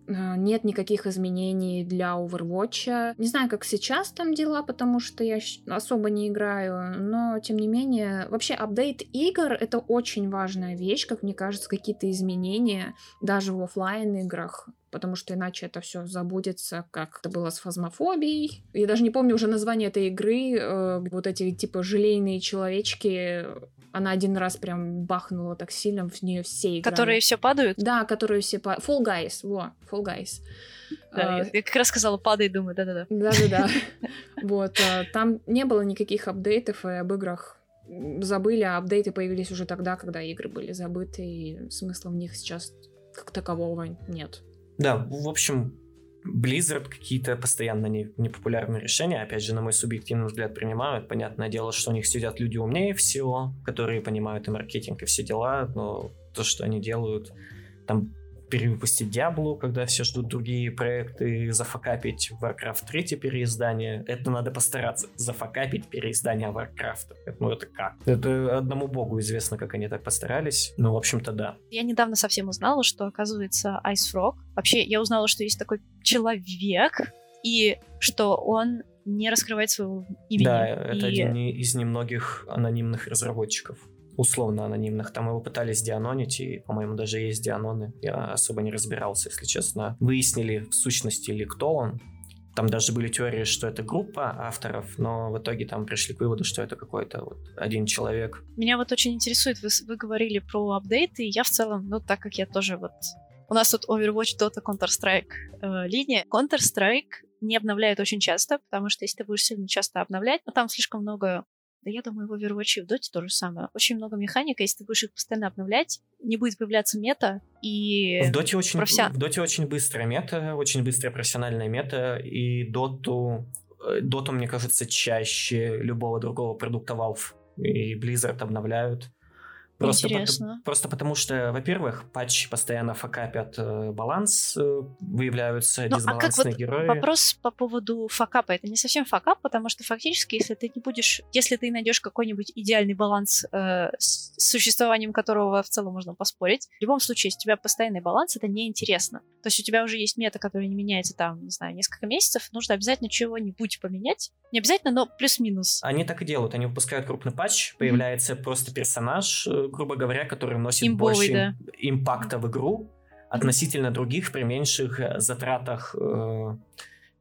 нет никаких изменений для Overwatch. Не знаю, как сейчас там дела, потому что я особо не играю, но тем не менее, вообще апдейт игр это очень важная вещь, как мне кажется, какие-то изменения даже в офлайн играх потому что иначе это все забудется, как это было с фазмофобией. Я даже не помню уже название этой игры. Э, вот эти типа желейные человечки. Она один раз прям бахнула так сильно, в нее все играли. Которые все падают? Да, которые все падают. Fall Guys, во, Fall Guys. Да, а, я как раз сказала, падай, думаю, да-да-да. Да-да-да. Вот, а, там не было никаких апдейтов, и об играх забыли, а апдейты появились уже тогда, когда игры были забыты, и смысла в них сейчас как такового нет. Да, в общем, Blizzard какие-то постоянно не, непопулярные решения, опять же, на мой субъективный взгляд, принимают. Понятное дело, что у них сидят люди умнее всего, которые понимают и маркетинг, и все дела, но то, что они делают, там перевыпустить Диаблу, когда все ждут другие проекты, зафакапить Warcraft 3 переиздание. Это надо постараться. Зафакапить переиздание Warcraft. Ну это как? Это одному богу известно, как они так постарались. Ну, в общем-то, да. Я недавно совсем узнала, что, оказывается, Ice Frog... Вообще, я узнала, что есть такой человек, и что он не раскрывает своего имени. Да, это и... один из немногих анонимных разработчиков условно анонимных. Там его пытались дианонить, и, по-моему, даже есть дианоны. Я особо не разбирался, если честно. Выяснили в сущности ли кто он. Там даже были теории, что это группа авторов, но в итоге там пришли к выводу, что это какой-то вот один человек. Меня вот очень интересует, вы, вы говорили про апдейты, и я в целом, ну, так как я тоже вот... У нас тут Overwatch, Dota, Counter-Strike э, линия. Counter-Strike не обновляют очень часто, потому что если ты будешь сильно часто обновлять, но там слишком много да я думаю, в Overwatch и в Dota то же самое. Очень много механик, если ты будешь их постоянно обновлять, не будет появляться мета, и... В Доте очень, профессион... в Доте очень быстрая мета, очень быстрая профессиональная мета, и Доту... Доту, мне кажется, чаще любого другого продукта Valve и Blizzard обновляют Просто, Интересно. По, просто потому что, во-первых, патчи постоянно факапят э, баланс, э, выявляются ну, дисбалансные а как вот герои. Вопрос по поводу факапа. Это не совсем факап, потому что фактически, если ты не будешь, если ты найдешь какой-нибудь идеальный баланс, э, с существованием которого в целом можно поспорить, в любом случае, если у тебя постоянный баланс, это неинтересно. То есть у тебя уже есть мета, которая не меняется там, не знаю, несколько месяцев, нужно обязательно чего-нибудь поменять. Не обязательно, но плюс-минус. Они так и делают. Они выпускают крупный патч, появляется mm-hmm. просто персонаж, э, грубо говоря, который вносит Имбовый, больше да. импакта в игру относительно других при меньших э, затратах э,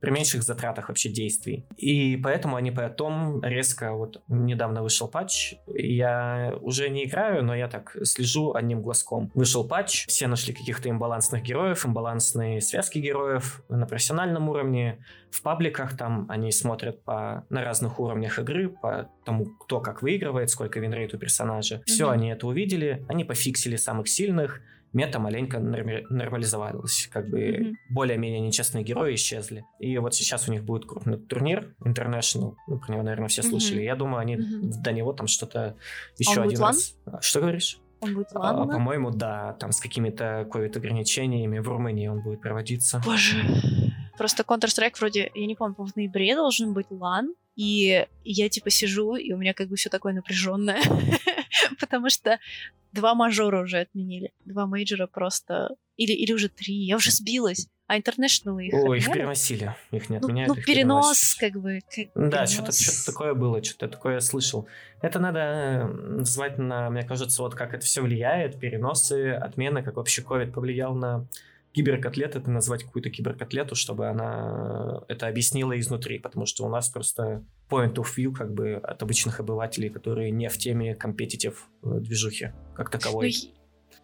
при меньших затратах вообще действий. И поэтому они потом резко, вот недавно вышел патч, я уже не играю, но я так слежу одним глазком. Вышел патч, все нашли каких-то имбалансных героев, имбалансные связки героев на профессиональном уровне, в пабликах там они смотрят по, на разных уровнях игры, по тому, кто как выигрывает, сколько winrate у персонажа. Mm-hmm. Все они это увидели, они пофиксили самых сильных, мета маленько нормализовалась. Как бы mm-hmm. более-менее нечестные герои исчезли. И вот сейчас у них будет крупный турнир International. Ну, про него, наверное, все слышали. Mm-hmm. Я думаю, они mm-hmm. до него там что-то еще Он один раз... Что говоришь? Он будет а, По-моему, да, там с какими-то ковид-ограничениями в Румынии он будет проводиться. Боже. Просто Counter-Strike вроде, я не помню, в ноябре должен быть лан, и я типа сижу, и у меня как бы все такое напряженное, потому что два мажора уже отменили. Два мейджора просто... Или, или уже три. Я уже сбилась. А International их О, их переносили. Их не отменяют. Ну, ну перенос, как бы. Как да, что-то, что-то такое было, что-то такое я слышал. Это надо назвать на, мне кажется, вот как это все влияет, переносы, отмены, как вообще COVID повлиял на киберкотлет это назвать какую-то киберкотлету, чтобы она это объяснила изнутри, потому что у нас просто point of view как бы от обычных обывателей, которые не в теме компетитив э, движухи как таковой. Ну,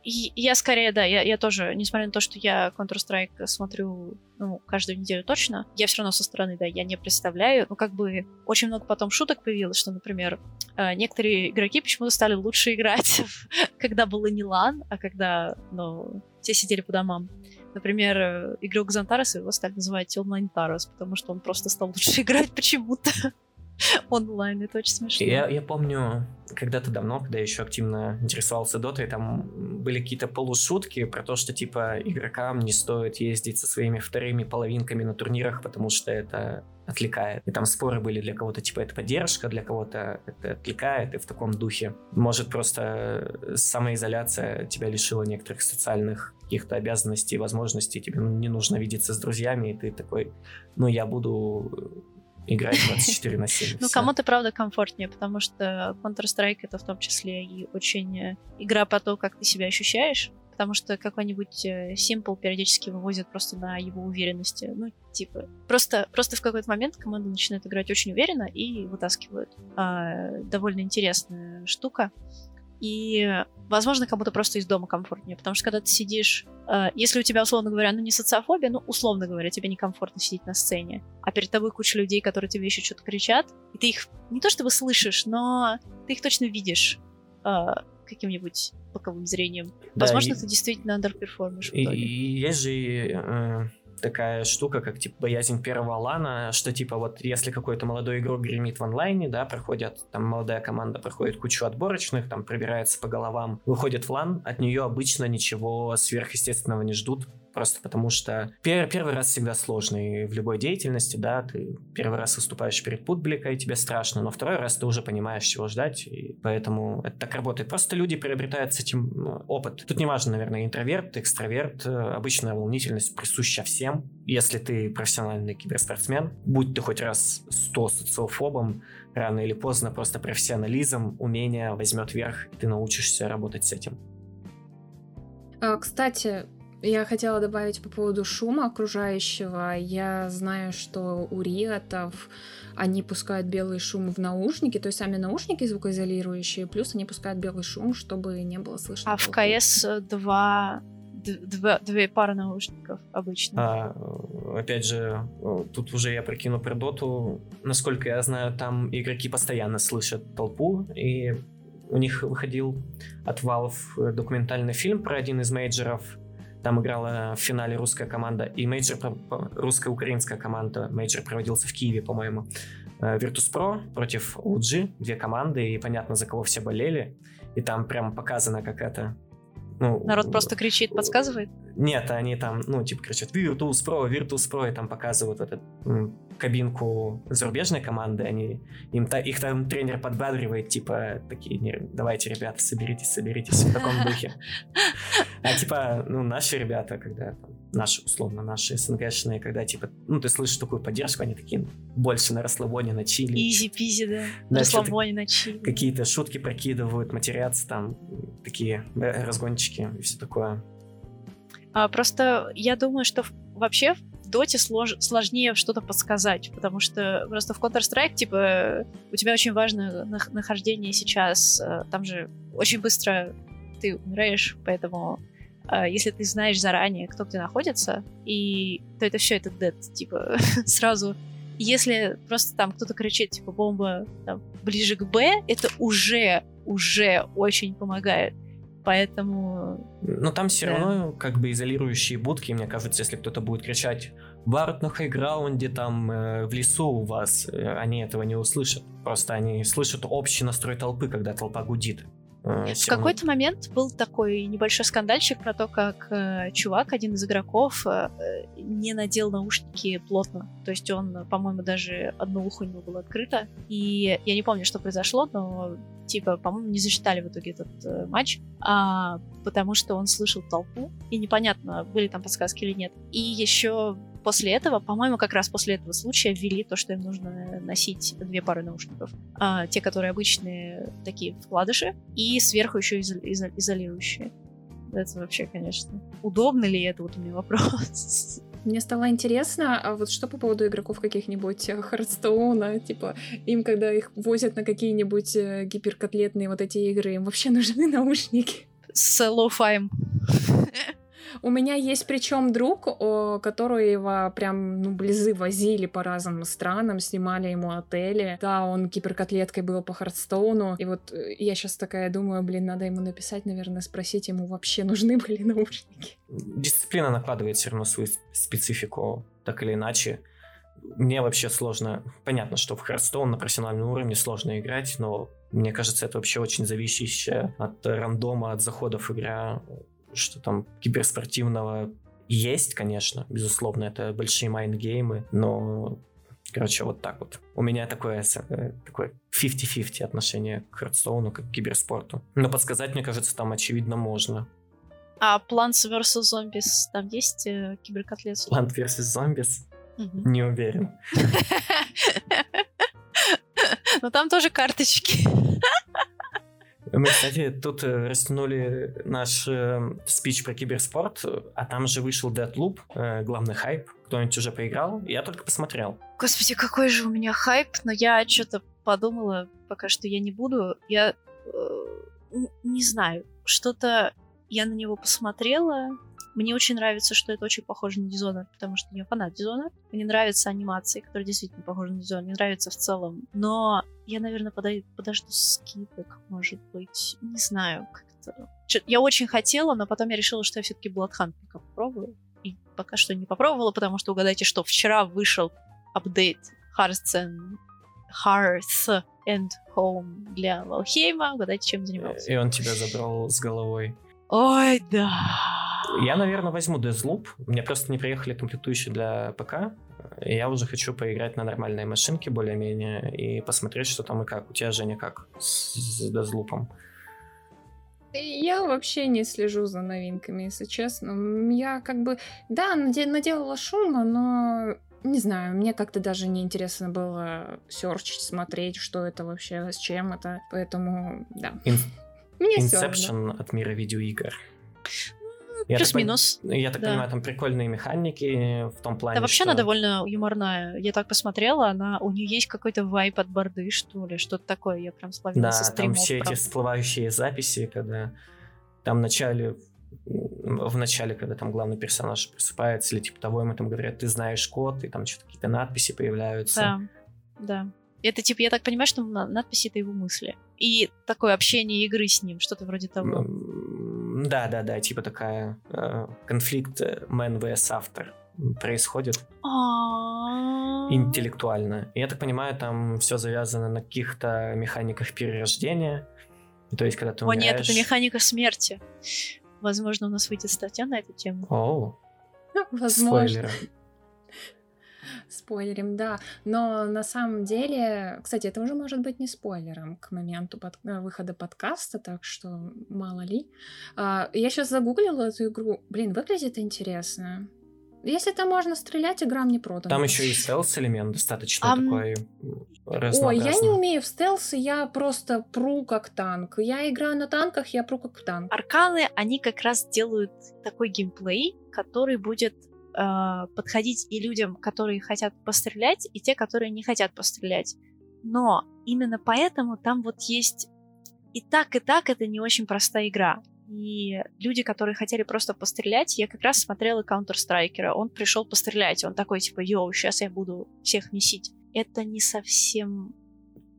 я скорее, да, я, я тоже, несмотря на то, что я Counter-Strike смотрю, ну, каждую неделю точно, я все равно со стороны, да, я не представляю. Ну, как бы очень много потом шуток появилось, что, например, э, некоторые игроки почему-то стали лучше играть, когда было не лан, а когда, ну, все сидели по домам. Например, э, игрок Зантарес его стали называть онлайн Тарас, потому что он просто стал лучше играть почему-то онлайн. Это очень смешно. Я, я помню, когда-то давно, когда я еще активно интересовался дотой, там были какие-то полушутки про то, что типа игрокам не стоит ездить со своими вторыми половинками на турнирах, потому что это отвлекает. И там споры были для кого-то, типа, это поддержка, для кого-то это отвлекает, и в таком духе. Может, просто самоизоляция тебя лишила некоторых социальных каких-то обязанностей, возможностей, тебе не нужно видеться с друзьями, и ты такой, ну, я буду играть 24 на 7. Ну, кому-то, правда, комфортнее, потому что Counter-Strike это в том числе и очень э, игра по то, как ты себя ощущаешь, потому что какой-нибудь э, Simple периодически вывозит просто на его уверенности. Ну, типа, просто, просто в какой-то момент команда начинает играть очень уверенно и вытаскивают. А, довольно интересная штука. И, возможно, кому-то просто из дома комфортнее, потому что когда ты сидишь, э, если у тебя, условно говоря, ну не социофобия, ну, условно говоря, тебе некомфортно сидеть на сцене, а перед тобой куча людей, которые тебе еще что-то кричат, и ты их не то чтобы слышишь, но ты их точно видишь э, каким-нибудь боковым зрением. Да, Возможно, и... ты действительно андерперформишь. И, и есть же э, такая штука, как типа боязнь первого лана, что типа вот если какой-то молодой игрок гремит в онлайне, да, проходят, там молодая команда проходит кучу отборочных, там пробирается по головам, выходит в LAN, от нее обычно ничего сверхъестественного не ждут, просто потому что пер первый раз всегда сложный в любой деятельности, да, ты первый раз выступаешь перед публикой, тебе страшно, но второй раз ты уже понимаешь, чего ждать, и поэтому это так работает. Просто люди приобретают с этим ну, опыт. Тут не важно, наверное, интроверт, экстраверт, обычная волнительность присуща всем. Если ты профессиональный киберспортсмен, будь ты хоть раз 100 социофобом, рано или поздно просто профессионализм, умение возьмет верх, и ты научишься работать с этим. А, кстати, я хотела добавить по поводу шума окружающего. Я знаю, что у риотов они пускают белый шум в наушники, то есть сами наушники звукоизолирующие, плюс они пускают белый шум, чтобы не было слышно. А в КС два Два, две пары наушников обычно. А, опять же, тут уже я прикину про доту. Насколько я знаю, там игроки постоянно слышат толпу, и у них выходил от Valve документальный фильм про один из мейджеров, там играла в финале русская команда и major, русская-украинская команда. Major проводился в Киеве, по-моему. э, Virtus.pro против OG, две команды, и понятно, за кого все болели. И там прям показана какая-то ну, Народ просто кричит, подсказывает? Нет, они там, ну, типа кричат Virtus Pro, Virtus Pro, и там показывают вот эту кабинку зарубежной команды, они, им, та, их там тренер подбадривает, типа, такие, давайте, ребята, соберитесь, соберитесь, в таком духе. А типа, ну, наши ребята, когда там, наши, условно, наши СНГшные, когда, типа, ну, ты слышишь такую поддержку, они такие больше на расслабоне, на чили. Изи-пизи, да. На расслабоне, на чили. Какие-то шутки прокидывают, матерятся там, такие разгончики и все такое. А, просто я думаю, что вообще в доте слож... сложнее что-то подсказать, потому что просто в Counter-Strike, типа, у тебя очень важное нахождение сейчас, э, там же очень быстро ты умираешь, поэтому э, если ты знаешь заранее, кто где находится, и то это все это дед, типа, сразу. Если просто там кто-то кричит, типа, бомба там, ближе к Б, это уже, уже очень помогает. Поэтому... Но там все да. равно как бы изолирующие будки, мне кажется, если кто-то будет кричать «Вард на хайграунде, там, э, в лесу у вас», э, они этого не услышат. Просто они слышат общий настрой толпы, когда толпа гудит. Э, в какой-то момент был такой небольшой скандальчик про то, как э, чувак, один из игроков, э, не надел наушники плотно. То есть он, по-моему, даже одно ухо у него было открыто. И я не помню, что произошло, но типа, по-моему, не засчитали в итоге этот э, матч, а, потому что он слышал толпу, и непонятно, были там подсказки или нет. И еще после этого, по-моему, как раз после этого случая ввели то, что им нужно носить две пары наушников. А, те, которые обычные такие вкладыши, и сверху еще изо- изо- изолирующие. Это вообще, конечно. Удобно ли это? Вот у меня вопрос. Мне стало интересно, а вот что по поводу игроков каких-нибудь Hearthstone а, типа, им, когда их возят на какие-нибудь э, гиперкотлетные вот эти игры, им вообще нужны наушники? С lo-fi ем. У меня есть причем друг, которого прям, ну, близы возили по разным странам, снимали ему отели. Да, он киберкотлеткой был по Hearthstone у. И вот э, я сейчас такая думаю, блин, надо ему написать, наверное, спросить, ему вообще нужны были наушники. Дисциплина накладывает все равно свою специфику, так или иначе. Мне вообще сложно... Понятно, что в Hearthstone на профессиональном уровне сложно играть, но мне кажется, это вообще очень зависящее от рандома, от заходов игра что там киберспортивного есть, конечно, безусловно, это большие mind game ы, но Короче, вот так вот. У меня такое, э, такое 50-50 отношение к Hearthstone у, как к киберспорту. Но подсказать, мне кажется, там очевидно можно. А Plants vs. Zombies, там есть э, киберкотлет? Plant vs. Zombies? Угу. Не уверен. Но там тоже карточки. Мы, кстати, тут э, растянули наш э, спич про киберспорт, а там же вышел Deadloop, э, главный хайп. Кто-нибудь уже поиграл? Я только посмотрел. Господи, какой же у меня хайп, но я что-то подумала, пока что я не буду. Я э, не знаю, что-то я на него посмотрела, мне очень нравится, что это очень похоже на Dishonored, потому что я фанат Dishonored. Мне нравятся анимации, которые действительно похожи на Dishonored. Мне нравится в целом. Но я, наверное, подаю, подожду скидок, может быть. Не знаю, как-то... Я очень хотела, но потом я решила, что я все-таки Bloodhunt попробую. И пока что не попробовала, потому что угадайте, что вчера вышел апдейт Hearts and Hearts and Home для Валхейма. Угадайте, чем занимался. И он тебя забрал с головой. Ой, да. Я, наверное, возьму Deathloop. Мне просто не приехали комплектующие для ПК. И я уже хочу поиграть на нормальной машинке более-менее и посмотреть, что там и как. У тебя, Женя, как с Deathloop? Я вообще не слежу за новинками, если честно. Я как бы, да, наделала шума, но не знаю, мне как-то даже не интересно было серчить, смотреть, что это вообще, с чем это. Поэтому, да. In- мне Inception от мира видеоигр. Плюс-минус. Я так да. понимаю, там прикольные механики в том плане. Да, вообще что... она довольно юморная. Я так посмотрела, она у нее есть какой-то вайп от борды, что ли, что-то такое. Я прям словила да, со стримов. там все правда. эти всплывающие записи, когда там в начале в начале, когда там главный персонаж просыпается или типа того, ему там говорят, ты знаешь код, и там что-то какие-то надписи появляются. Да, да. Это типа, я так понимаю, что надписи это его мысли. И такое общение игры с ним, что-то вроде того. Да, да, да, типа такая э, конфликт man vs автор. происходит интеллектуально. И я так понимаю, там все завязано на каких-то механиках перерождения. То есть, когда ты О умираешь... нет, это механика смерти. Возможно, у нас выйдет статья на эту тему. Оу, Возможно. спойлеры. Спойлерим, да. Но на самом деле, кстати, это уже может быть не спойлером к моменту под- э, выхода подкаста, так что мало ли. А, я сейчас загуглила эту игру. Блин, выглядит интересно. Если там можно стрелять, игра мне продана. Там еще и стелс-элемент достаточно Ам. такой м, Ой, разнообразный. я не умею в стелс, я просто пру как танк. Я играю на танках, я пру как танк. Арканы, они как раз делают такой геймплей, который будет э, подходить и людям, которые хотят пострелять, и те, которые не хотят пострелять. Но именно поэтому там вот есть и так, и так это не очень простая игра. И люди, которые хотели просто пострелять, я как раз смотрела Counter-Strike. Он пришел пострелять, он такой типа, йоу, сейчас я буду всех месить. Это не совсем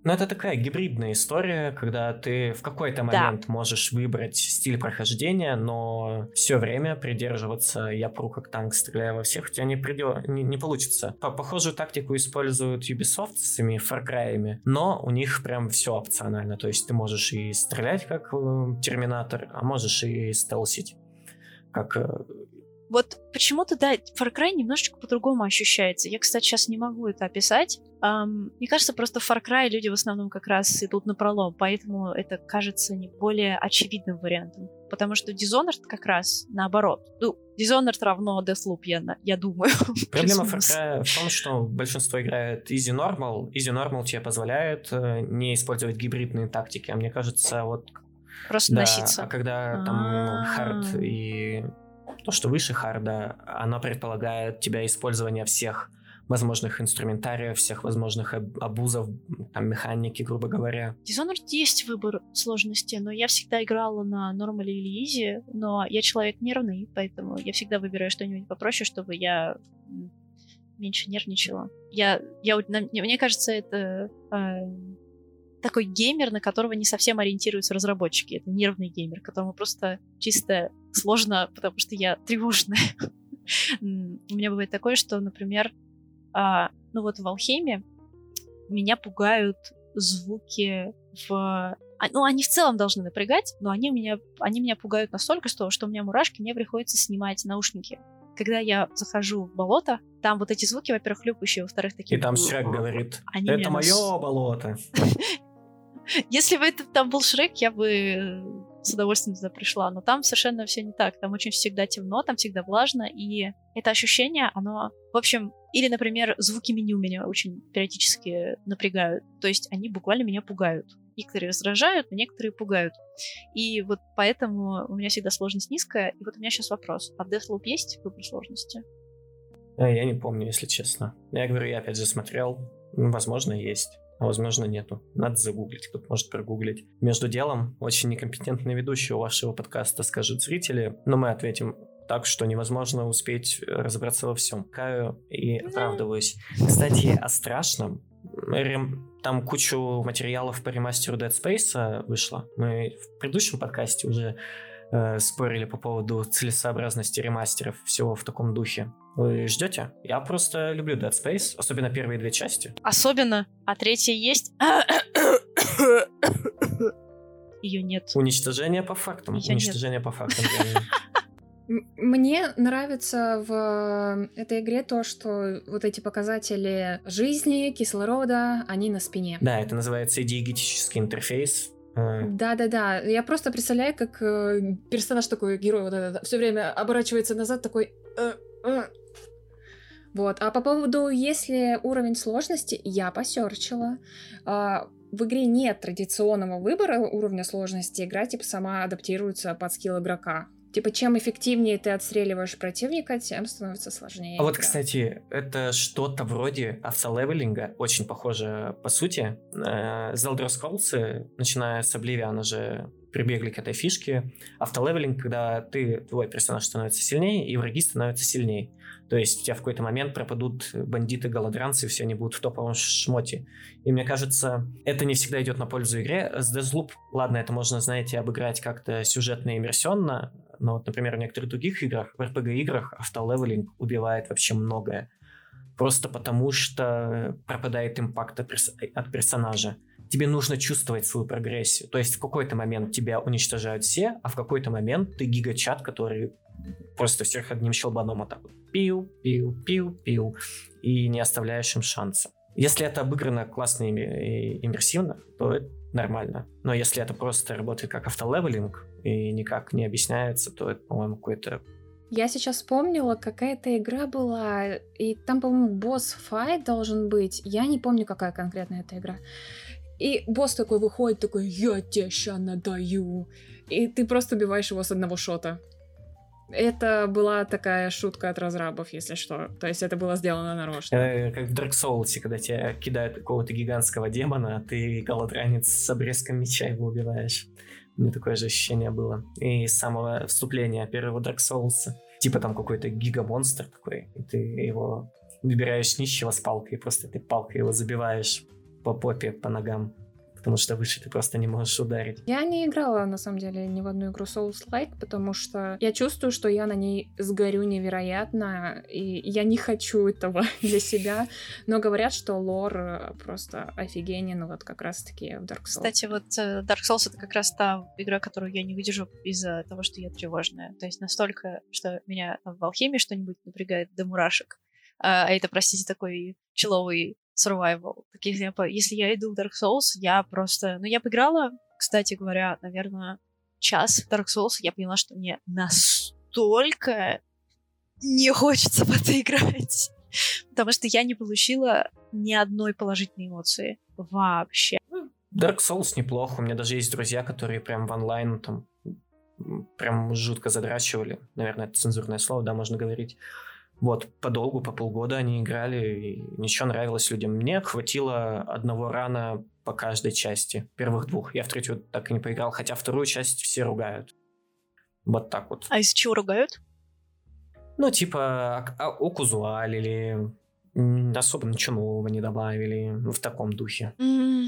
Ну, это такая гибридная история, когда ты в какой-то Да. момент можешь выбрать стиль прохождения, но все время придерживаться «я пру как танк, стреляю во всех», у тебя не, придё- не, не получится. По- Похожую тактику используют Ubisoft с своими Far Cry'ами, но у них прям все опционально, то есть ты можешь и стрелять как э, Терминатор, а можешь и стелсить как э, Вот почему-то, да, Far Cry немножечко по-другому ощущается. Я, кстати, сейчас не могу это описать. Ам, мне кажется, просто в Far Cry люди в основном как раз идут на пролом, поэтому это кажется не более очевидным вариантом. Потому что Dishonored как раз наоборот. Ну, Dishonored равно Deathloop, я, я думаю. Проблема Far. Cry в том, что большинство играет Easy Normal. Easy Normal тебе позволяет э, не использовать гибридные тактики. А мне кажется, вот Просто Да, носиться. а когда там А. хард и то, что выше харда, оно предполагает тебя использование всех возможных инструментариев, всех возможных аб- абузов, там, механики, грубо говоря. Dishonored есть выбор сложности, но я всегда играла на нормале или изи, но я человек нервный, поэтому я всегда выбираю что-нибудь попроще, чтобы я меньше нервничала. Я, я, мне кажется, это э, такой геймер, на которого не совсем ориентируются разработчики. Это нервный геймер, которому просто чисто сложно, потому что я тревожная. У меня бывает такое, что, например, а, ну вот в Алхеме меня пугают звуки в... а, Ну, они в целом должны напрягать, но они меня, они меня пугают настолько, что, что у меня мурашки, мне приходится снимать наушники. Когда я захожу в болото, там вот эти звуки, во-первых, хлюпающие, во-вторых, такие... И там Шрек говорит, Они это меня мое болото. Если бы это там был Шрек, я бы э, с удовольствием туда пришла. Но там совершенно все не так. Там очень всегда темно, там всегда влажно. И это ощущение, оно... В общем, или, например, звуки меню меня очень периодически напрягают. То есть они буквально меня пугают. Некоторые раздражают, некоторые пугают. И вот поэтому у меня всегда сложность низкая. И вот у меня сейчас вопрос. А в Deathloop есть выбор сложности? А, Я не помню, если честно. Я говорю, я опять же смотрел. Ну, Возможно, есть. А возможно, нету. Надо загуглить, кто-то может прогуглить. Между делом, очень некомпетентный ведущий у вашего подкаста скажут зрители, но мы ответим так, что невозможно успеть разобраться во всем. Каю и оправдываюсь. Кстати, о страшном. Там кучу материалов по ремастеру Dead Space вышло. Мы в предыдущем подкасте уже э, спорили по поводу целесообразности ремастеров, всего в таком духе. Вы ждете? Я просто люблю Dead Space, особенно первые две части. Особенно, а третья есть. Ее нет. Уничтожение по фактам. Её нет. Уничтожение по фактам. Мне нравится в этой игре то, что вот эти показатели жизни, кислорода, они на спине. Да, это называется диегетический интерфейс. Э, Да-да-да, я просто представляю, как э, персонаж такой, герой, вот этот, все время оборачивается назад, такой... «Э, э». Вот, а по поводу, если уровень сложности, я посерчила. А, в игре нет традиционного выбора уровня сложности, игра типа сама адаптируется под скилл игрока. Типа, чем эффективнее ты отстреливаешь противника, тем становится сложнее. А вот, игра. кстати, это что-то вроде автолевелинга, очень похоже по сути. Э, The Elder Scrolls, начиная с Oblivion, уже прибегли к этой фишке. Автолевелинг, когда ты, твой персонаж становится сильнее, и враги становятся сильнее. То есть у тебя в какой-то момент пропадут бандиты-голодранцы, все они будут в топовом шмоте. И мне кажется, это не всегда идет на пользу игре. С Deathloop, ладно, это можно, знаете, обыграть как-то сюжетно и иммерсионно, Но вот, например, в некоторых других играх, в RPG-играх автолевелинг убивает вообще многое. Просто потому, что пропадает импакт от персонажа. Тебе нужно чувствовать свою прогрессию. То есть в какой-то момент тебя уничтожают все, а в какой-то момент ты гигачат, который просто всех одним щелбаном вот так вот пил, пил, пил, пил, и не оставляешь им шанса. Если это обыграно классно и иммерсивно, то это нормально. Но если это просто работает как автолевелинг и никак не объясняется, то это, по-моему, какой-то я сейчас вспомнила, какая-то игра была, и там, по-моему, босс-файт должен быть. Я не помню, какая конкретно эта игра. И босс такой выходит, такой, я тебе ща надаю. И ты просто убиваешь его с одного шота. Это была такая шутка от разрабов, если что. То есть это было сделано нарочно. Э, как в Dark Souls, когда тебя кидают какого-то гигантского демона, а ты голодранец с обрезком меча его убиваешь. У меня такое же ощущение было. И с самого вступления первого Dark Souls. Типа там какой-то гигамонстр такой, и ты его выбираешь нищего с палкой, и просто ты палкой его забиваешь по попе, по ногам потому что выше ты просто не можешь ударить. Я не играла, на самом деле, ни в одну игру Souls-like, потому что я чувствую, что я на ней сгорю невероятно, и я не хочу этого для себя, но говорят, что лор э, просто офигенен, вот как раз-таки в Dark Souls. Кстати, вот э, Dark Souls — это как раз та игра, которую я не выдержу из-за того, что я тревожная. То есть настолько, что меня в алхимии что-нибудь напрягает до мурашек. А, а это, простите, такой человый survival. Таких, если я иду в Dark Souls, я просто... Ну, я поиграла, кстати говоря, наверное, час Dark Souls, я поняла, что мне настолько не хочется в это играть. Потому что я не получила ни одной положительной эмоции. Вообще. Dark Souls неплохо. У меня даже есть друзья, которые прям в онлайн там прям жутко задрачивали. Наверное, это цензурное слово, да, можно говорить. Вот, подолгу, по полгода они играли, и ничего нравилось людям. Мне хватило одного рана по каждой части, первых двух. Я в третью так и не поиграл, хотя вторую часть все ругают. Вот так вот. А из чего ругают? Ну, типа, а, окузуалили, особо ничего нового не добавили, ну, в таком духе. Mm.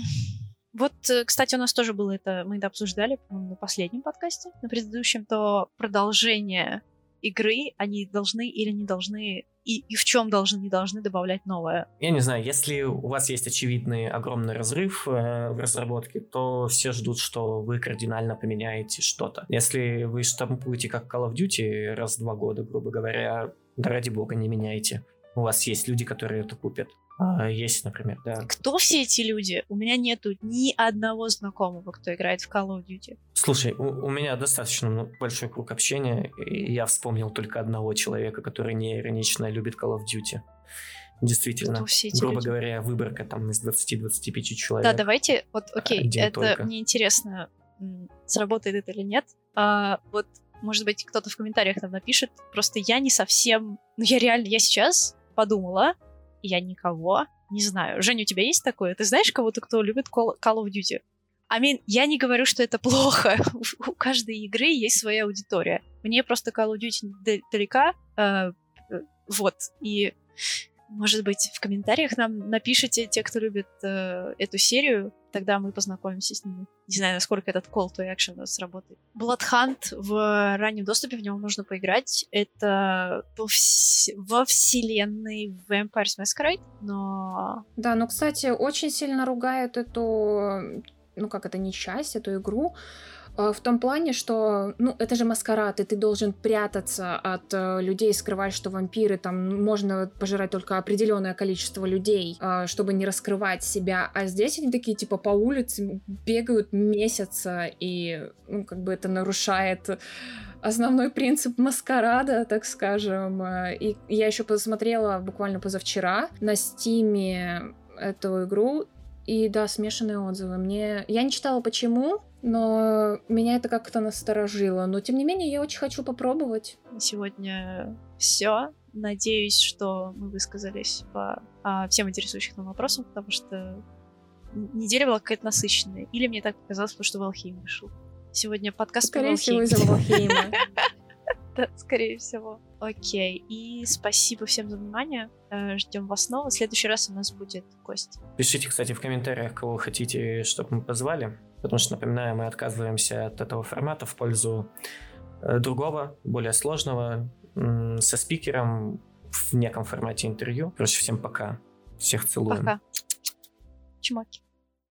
Вот, э, кстати, у нас тоже было это, мы это обсуждали, на последнем подкасте, на предыдущем, то продолжение игры они должны или не должны и, и в чем должны, не должны добавлять новое. Я не знаю, если у вас есть очевидный огромный разрыв э, в разработке, то все ждут, что вы кардинально поменяете что-то. Если вы штампуете как Call of Duty раз в два года, грубо говоря, да ради бога не меняйте. У вас есть люди, которые это купят. А, есть, например, да. Кто все эти люди? У меня нету ни одного знакомого, кто играет в Call of Duty. Слушай, у, у меня достаточно большой круг общения, и я вспомнил только одного человека, который не иронично любит Call of Duty. Действительно, грубо люди? говоря, выборка там из 20-25 человек. Да, давайте, вот, окей, Один это только. мне интересно, сработает это или нет. А, вот, может быть, кто-то в комментариях нам напишет. Просто я не совсем... Ну, я реально, я сейчас подумала, я никого не знаю. Женя, у тебя есть такое? Ты знаешь кого-то, кто любит Call, of Duty? I mean, я не говорю, что это плохо. у каждой игры есть своя аудитория. Мне просто Call of Duty далека. Э, э, вот. И может быть, в комментариях нам напишите, те, кто любит э, эту серию, тогда мы познакомимся с ними. Не знаю, насколько этот call to action у нас сработает. Bloodhunt в раннем доступе, в него можно поиграть. Это во, вс- во вселенной Vampire Masquerade, но... Да, но, кстати, очень сильно ругают эту ну как это, не часть, эту игру, в том плане, что, ну, это же маскарад, и ты должен прятаться от э, людей, скрывать, что вампиры, там, можно пожирать только определенное количество людей, э, чтобы не раскрывать себя, а здесь они такие, типа, по улице бегают месяца, и, ну, как бы это нарушает основной принцип маскарада, так скажем. Э, и я еще посмотрела буквально позавчера на стиме эту игру, и да, смешанные отзывы. Мне... Я не читала почему, но меня это как-то насторожило. Но тем не менее, я очень хочу попробовать. Сегодня все. Надеюсь, что мы высказались по а, всем интересующим нам вопросам, потому что неделя была какая-то насыщенная. Или мне так показалось, потому что Валхейм вышел. Сегодня подкаст Скорее всего, из-за Валхейма. Да, скорее всего. Окей. И спасибо всем за внимание. Э, Ждем вас снова. В следующий раз у нас будет гость. Пишите, кстати, в комментариях, кого хотите, чтобы мы позвали. Потому что, напоминаю, мы отказываемся от этого формата в пользу э, другого, более сложного, со спикером в неком формате интервью. Короче, всем пока. Всех целуем. Пока. Чмоки.